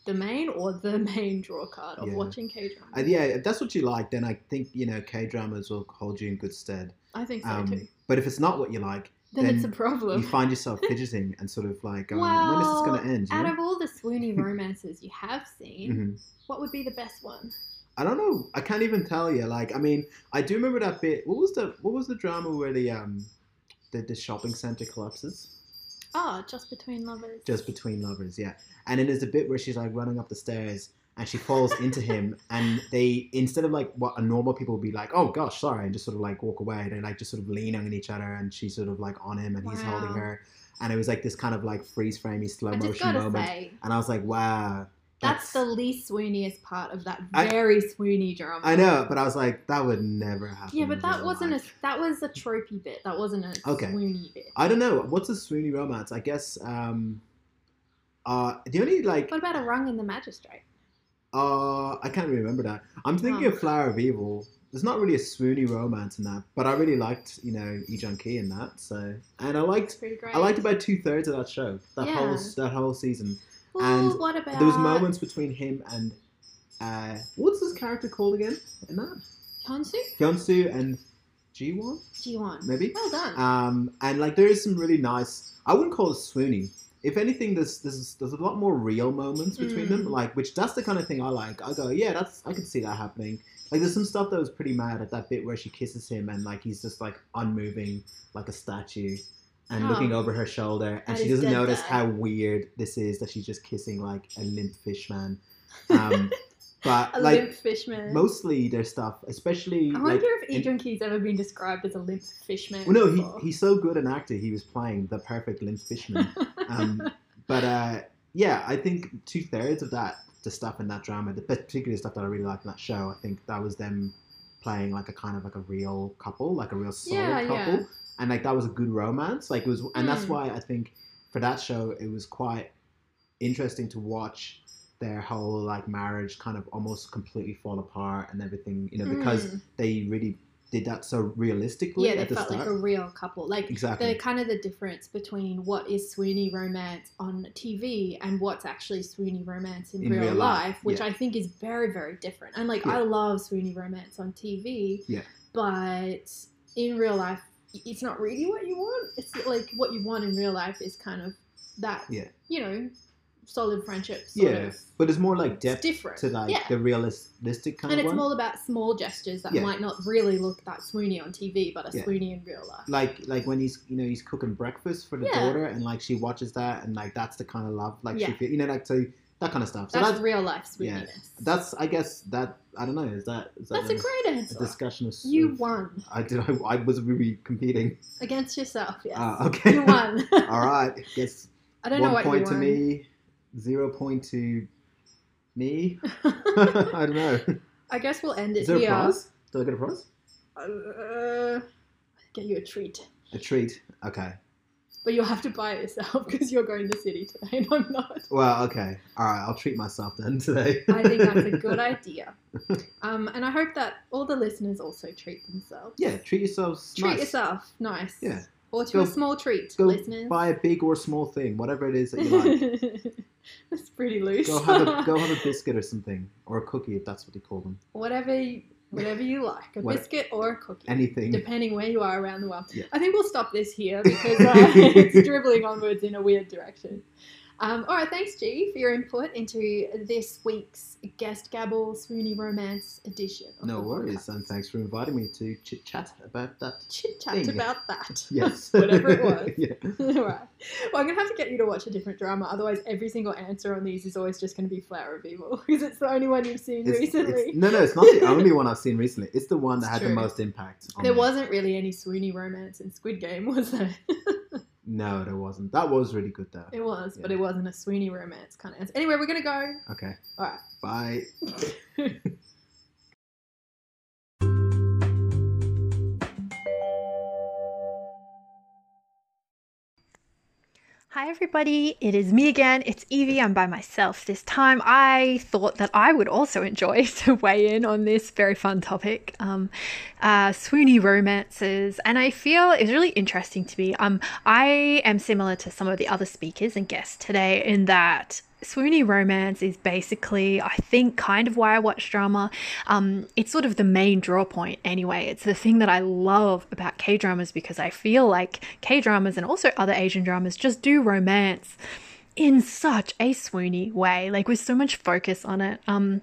the main or the main draw card of Yeah. watching K dramas. Uh, yeah, if that's what you like, then I think you know K dramas will hold you in good stead. I think so Um, too. but if it's not what you like, Then, then it's a problem. you find yourself fidgeting and sort of like, going, well, when is this going to end? you out know? of all the swoony romances you have seen, Mhm. what would be the best one? I don't know. I can't even tell you. Like, I mean, I do remember that bit. What was the What was the drama where the um the, the shopping center collapses Oh, just between lovers. just between lovers? Yeah. And then there's a bit where she's like running up the stairs and she falls into him, and they instead of like what a normal people would be like, oh gosh, sorry, and just sort of like walk away, they like just sort of lean on each other, and she's sort of like on him, and he's holding her, and it was like this kind of like freeze framey slow motion moment, say, and I was like, wow. that's, the least swooniest part of that I- very swoony drama. I know, but I was like, that would never happen. Yeah, but that wasn't life. a that was a tropey bit. That wasn't a Okay. swoony bit. I don't know. What's a swoony romance? I guess. Um, uh, the only like, What about Arang and the Magistrate? Uh, I can't remember that. I'm thinking Oh. of Flower of Evil. There's not really a swoony romance in that, but I really liked, you know, Lee Joon-gi in that. So, and I liked. I liked about two thirds of that show, that whole that whole season. Well, and what about There was moments between him and, uh, what's this character called again in that? Hyunsu? Hyunsu and Jiwon, Jiwon. maybe. Well done. Um, and like there is some really nice. I wouldn't call it swoony. If anything, there's there's there's a lot more real moments between them. Mm. Like which that's the kind of thing I like. I go, yeah, that's I could see that happening. Like there's some stuff that was pretty mad at that bit where she kisses him and like he's just like unmoving like a statue. And Oh. looking over her shoulder, and she doesn't notice how weird this is that she's just kissing like a limp fish man. Um, but a like limp fishman. mostly their stuff, especially I like wonder if in- Lee Jung Ki's ever been described as a limp fishman. well, no, he, he's so good an actor. He was playing the perfect limp fishman. Um, but uh, yeah, I think two thirds of that, the stuff in that drama, the particular stuff that I really liked in that show, I think that was them playing like a kind of like a real couple, like a real solid Yeah, couple, yeah. and like that was a good romance. Like it was, and that's Mm. why I think for that show it was quite interesting to watch their whole like marriage kind of almost completely fall apart and everything, you know, because Mm. they really did that so realistically yeah, they at the felt start. like a real couple. Like Exactly. the kind of the difference between what is swoony romance on TV and what's actually swoony romance in, In real, real life, life, which yeah. I think is very very different. And like Yeah. I love swoony romance on TV, Yeah. but in real life, it's not really what you want. It's like what you want in real life is kind of that, Yeah. you know, solid friendships. Yeah, of. but it's more like It's depth different. to like yeah. the realistic kind and of it's one. all about small gestures that Yeah. might not really look that swoony on TV, but are Yeah. swoony in real life. like like when he's you know he's cooking breakfast for the daughter and like she watches that and like that's the kind of love like she feel, you know like so that kind of stuff. So that's, that's real life yeah, swooniness. that's I guess that I don't know is that is that That's a great a answer. discussion of You of- won I did I, I was really competing. against yourself. Yes. Ah, okay. You won. All right, guess I don't one know what point you to me, zero point to me. I don't know. I guess we'll end it Is there a here. prize? Do I get a prize? Uh, get you a treat, A treat. Okay. but you'll have to buy it yourself because you're going to the city today, and I'm not. Well, okay. All right. I'll treat myself then today. I think that's a good idea. Um, and I hope that all the listeners also treat themselves. Yeah, treat yourselves. Treat nice. yourself, nice. Yeah. Or to Go- a small treat, listeners. buy a big or a small thing, whatever it is that you like. That's pretty loose. go have a go have a biscuit or something, or a cookie if that's what they call them. whatever, you, whatever you like, a What- biscuit or a cookie. Anything. depending where you are around the world. Yeah. I think we'll stop this here because uh, it's dribbling onwards in a weird direction. Um, all right, thanks, G, for your input into this week's Guest Gabble Swoony Romance edition. of No worries, podcast. and thanks for inviting me to chit chat about that. Chit chat about that. Yes. Whatever it was. yeah. All right. Well, I'm going to have to get you to watch a different drama. Otherwise, every single answer on these is always just going to be Flower of Evil because it's the only one you've seen It's- recently. it's- no, no, it's not the only one I've seen recently. It's the one that It's had true. the most impact. On There me. wasn't really any swoony romance in Squid Game, was there? No, there wasn't. That was really good though. it was, but it wasn't a swoony romance kind of answer. Anyway, we're going to go. Okay. All right. Bye. Hi, everybody. It is me again. It's Evie. I'm by myself this time. I thought that I would also enjoy to weigh in on this very fun topic um, uh, swoony romances. And I feel it's really interesting to me. Um, I am similar to some of the other speakers and guests today in that swoony romance is basically, I think, kind of why I watch drama. Um, it's sort of the main draw point anyway. It's the thing that I love about K dramas because I feel like K dramas and also other Asian dramas just do romance in such a swoony way, like with so much focus on it. Um,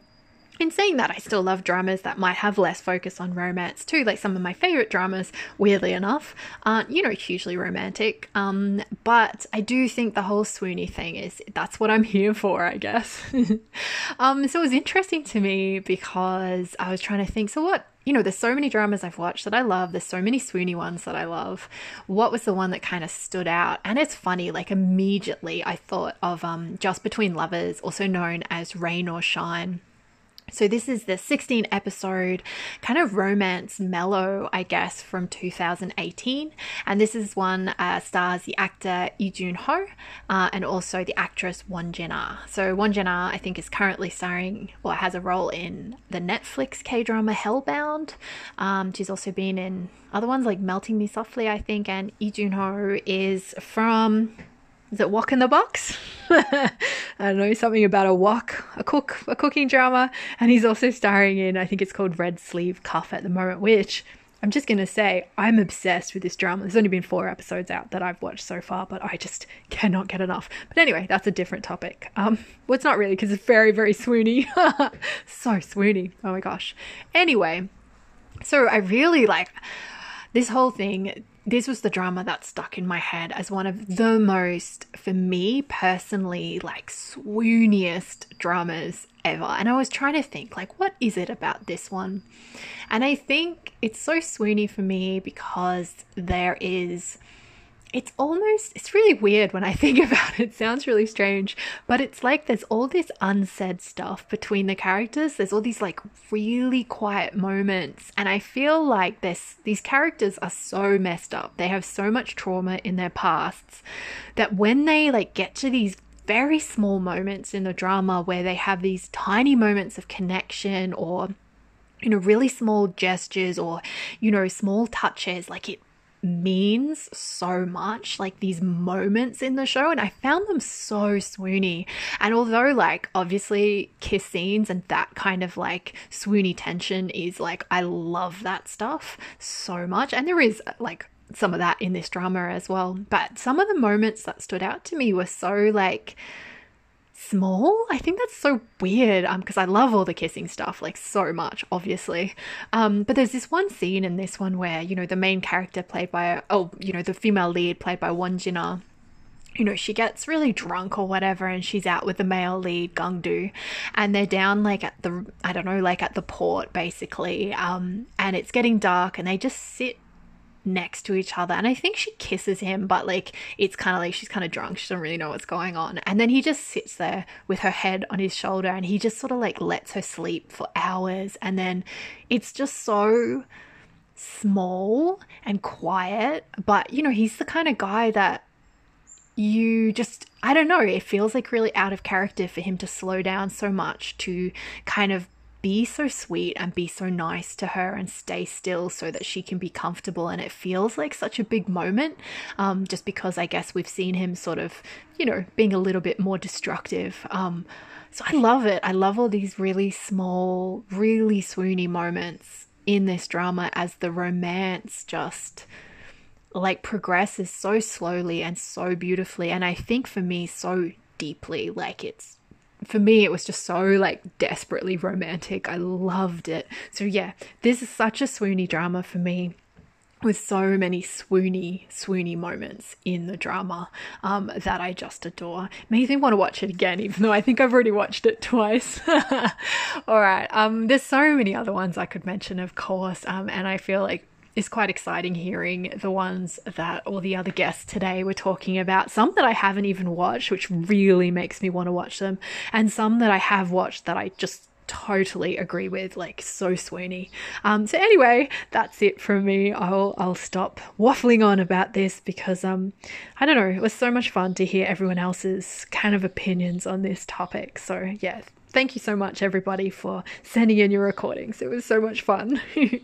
in saying that, I still love dramas that might have less focus on romance too. Like some of my favorite dramas, weirdly enough, aren't, you know, hugely romantic. Um, but I do think the whole swoony thing is that's what I'm here for, I guess. um, so it was interesting to me because I was trying to think, so what you know, there's so many dramas I've watched that I love. There's so many swoony ones that I love. What was the one that kind of stood out? And it's funny, like immediately I thought of um, Just Between Lovers, also known as Rain or Shine. So this is the 16 episode kind of romance mellow, I guess, from 2018, and this is one uh, stars the actor Lee Jun Ho uh, and also the actress Won Jin Ah. So Won Jin Ah, I think, is currently starring or has a role in the Netflix K drama Hellbound. Um, she's also been in other ones like Melting Me Softly, I think, and Lee Jun Ho is from is it Walk in the Box? I don't know, something about a wok, a cook, a cooking drama. And he's also starring in, I think it's called Red Sleeve Cuff at the moment, which I'm just going to say, I'm obsessed with this drama. There's only been four episodes out that I've watched so far, but I just cannot get enough. But anyway, that's a different topic. Um, well, it's not really because it's very, very swoony. so swoony. Oh my gosh. Anyway, so I really like this whole thing this was the drama that stuck in my head as one of the most for me personally like swooniest dramas ever. And i was trying to think like what is it about this one? And i think it's so swoony for me because there is it's almost it's really weird when i think about it. it sounds really strange but it's like there's all this unsaid stuff between the characters there's all these like really quiet moments and i feel like this these characters are so messed up they have so much trauma in their pasts that when they like get to these very small moments in the drama where they have these tiny moments of connection or you know really small gestures or you know small touches like it means so much, like these moments in the show, and I found them so swoony. And although, like, obviously, kiss scenes and that kind of like swoony tension is like, I love that stuff so much, and there is like some of that in this drama as well. But some of the moments that stood out to me were so like small. I think that's so weird um because I love all the kissing stuff like so much obviously. Um but there's this one scene in this one where you know the main character played by oh you know the female lead played by Won Jin-ah you know, she gets really drunk or whatever, and she's out with the male lead, Gungdu, and they're down like at the, I don't know, like at the port basically, um, and it's getting dark, and they just sit next to each other and I think she kisses him but like it's kind of like she's kind of drunk she doesn't really know what's going on and then he just sits there with her head on his shoulder and he just sort of like lets her sleep for hours and then it's just so small and quiet but you know he's the kind of guy that you just I don't know it feels like really out of character for him to slow down so much to kind of be so sweet and be so nice to her and stay still so that she can be comfortable. And it feels like such a big moment, um, just because I guess we've seen him sort of, you know, being a little bit more destructive. Um, so I love it. I love all these really small, really swoony moments in this drama as the romance just like progresses so slowly and so beautifully. And I think for me, so deeply. Like it's for me it was just so like desperately romantic. I loved it. So yeah, this is such a swoony drama for me with so many swoony, swoony moments in the drama um, that I just adore. Makes me want to watch it again, even though I think I've already watched it twice. All right, um, there's so many other ones I could mention, of course, um, and I feel like it's quite exciting hearing the ones that all the other guests today were talking about. Some that I haven't even watched, which really makes me want to watch them, and some that I have watched that I just totally agree with like so swoony. Um so anyway that's it from me. I'll i'll stop waffling on about this because um i don't know it was so much fun to hear everyone else's kind of opinions on this topic. So yeah thank you so much everybody for sending in your recordings. It was so much fun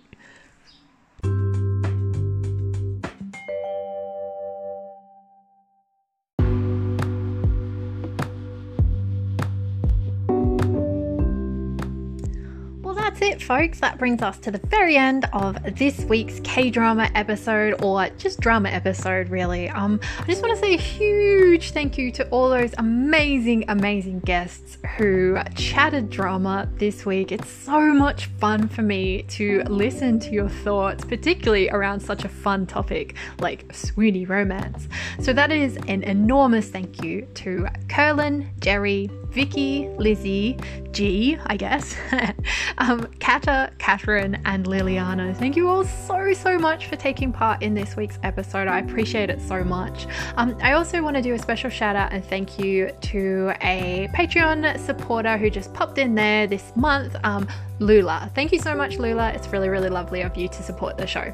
that's it, folks. That brings us to the very end of this week's K drama episode, or just drama episode, really. Um, I just want to say a huge thank you to all those amazing, amazing guests who chatted drama this week. It's so much fun for me to listen to your thoughts, particularly around such a fun topic like swoony romance. So, that is an enormous thank you to Curlin, Jerry, Vicky, Lizzie, G, I guess, um, Kata, Catherine, and Liliana. Thank you all so, so much for taking part in this week's episode. I appreciate it so much. Um, I also want to do a special shout out and thank you to a Patreon supporter who just popped in there this month. Um, Lula. Thank you so much, Lula. It's really, really lovely of you to support the show.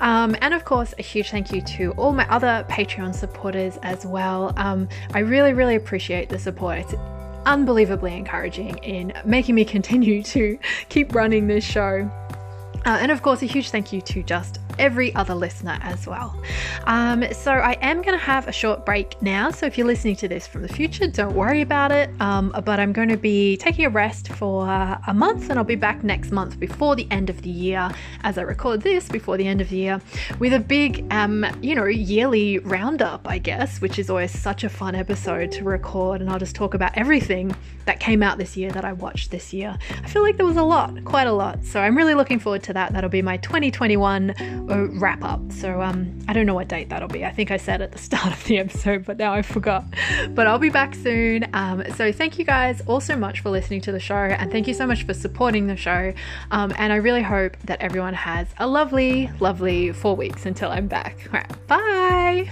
Um, and of course, a huge thank you to all my other Patreon supporters as well. Um, I really, really appreciate the support. It's unbelievably encouraging in making me continue to keep running this show. Uh, and of course, a huge thank you to just every other listener as well. Um, so I am going to have a short break now. So if you're listening to this from the future, don't worry about it. Um, but I'm going to be taking a rest for uh, a month and I'll be back next month before the end of the year as I record this before the end of the year with a big, um, you know, yearly roundup, I guess, which is always such a fun episode to record. And I'll just talk about everything that came out this year that I watched this year. I feel like there was a lot, quite a lot. So I'm really looking forward to that. That'll be my 2021 uh, wrap up. So um, I don't know what date that'll be. I think I said at the start of the episode, but now I forgot. But I'll be back soon. Um, so thank you guys all so much for listening to the show, and thank you so much for supporting the show. Um, and I really hope that everyone has a lovely, lovely four weeks until I'm back. Right, bye.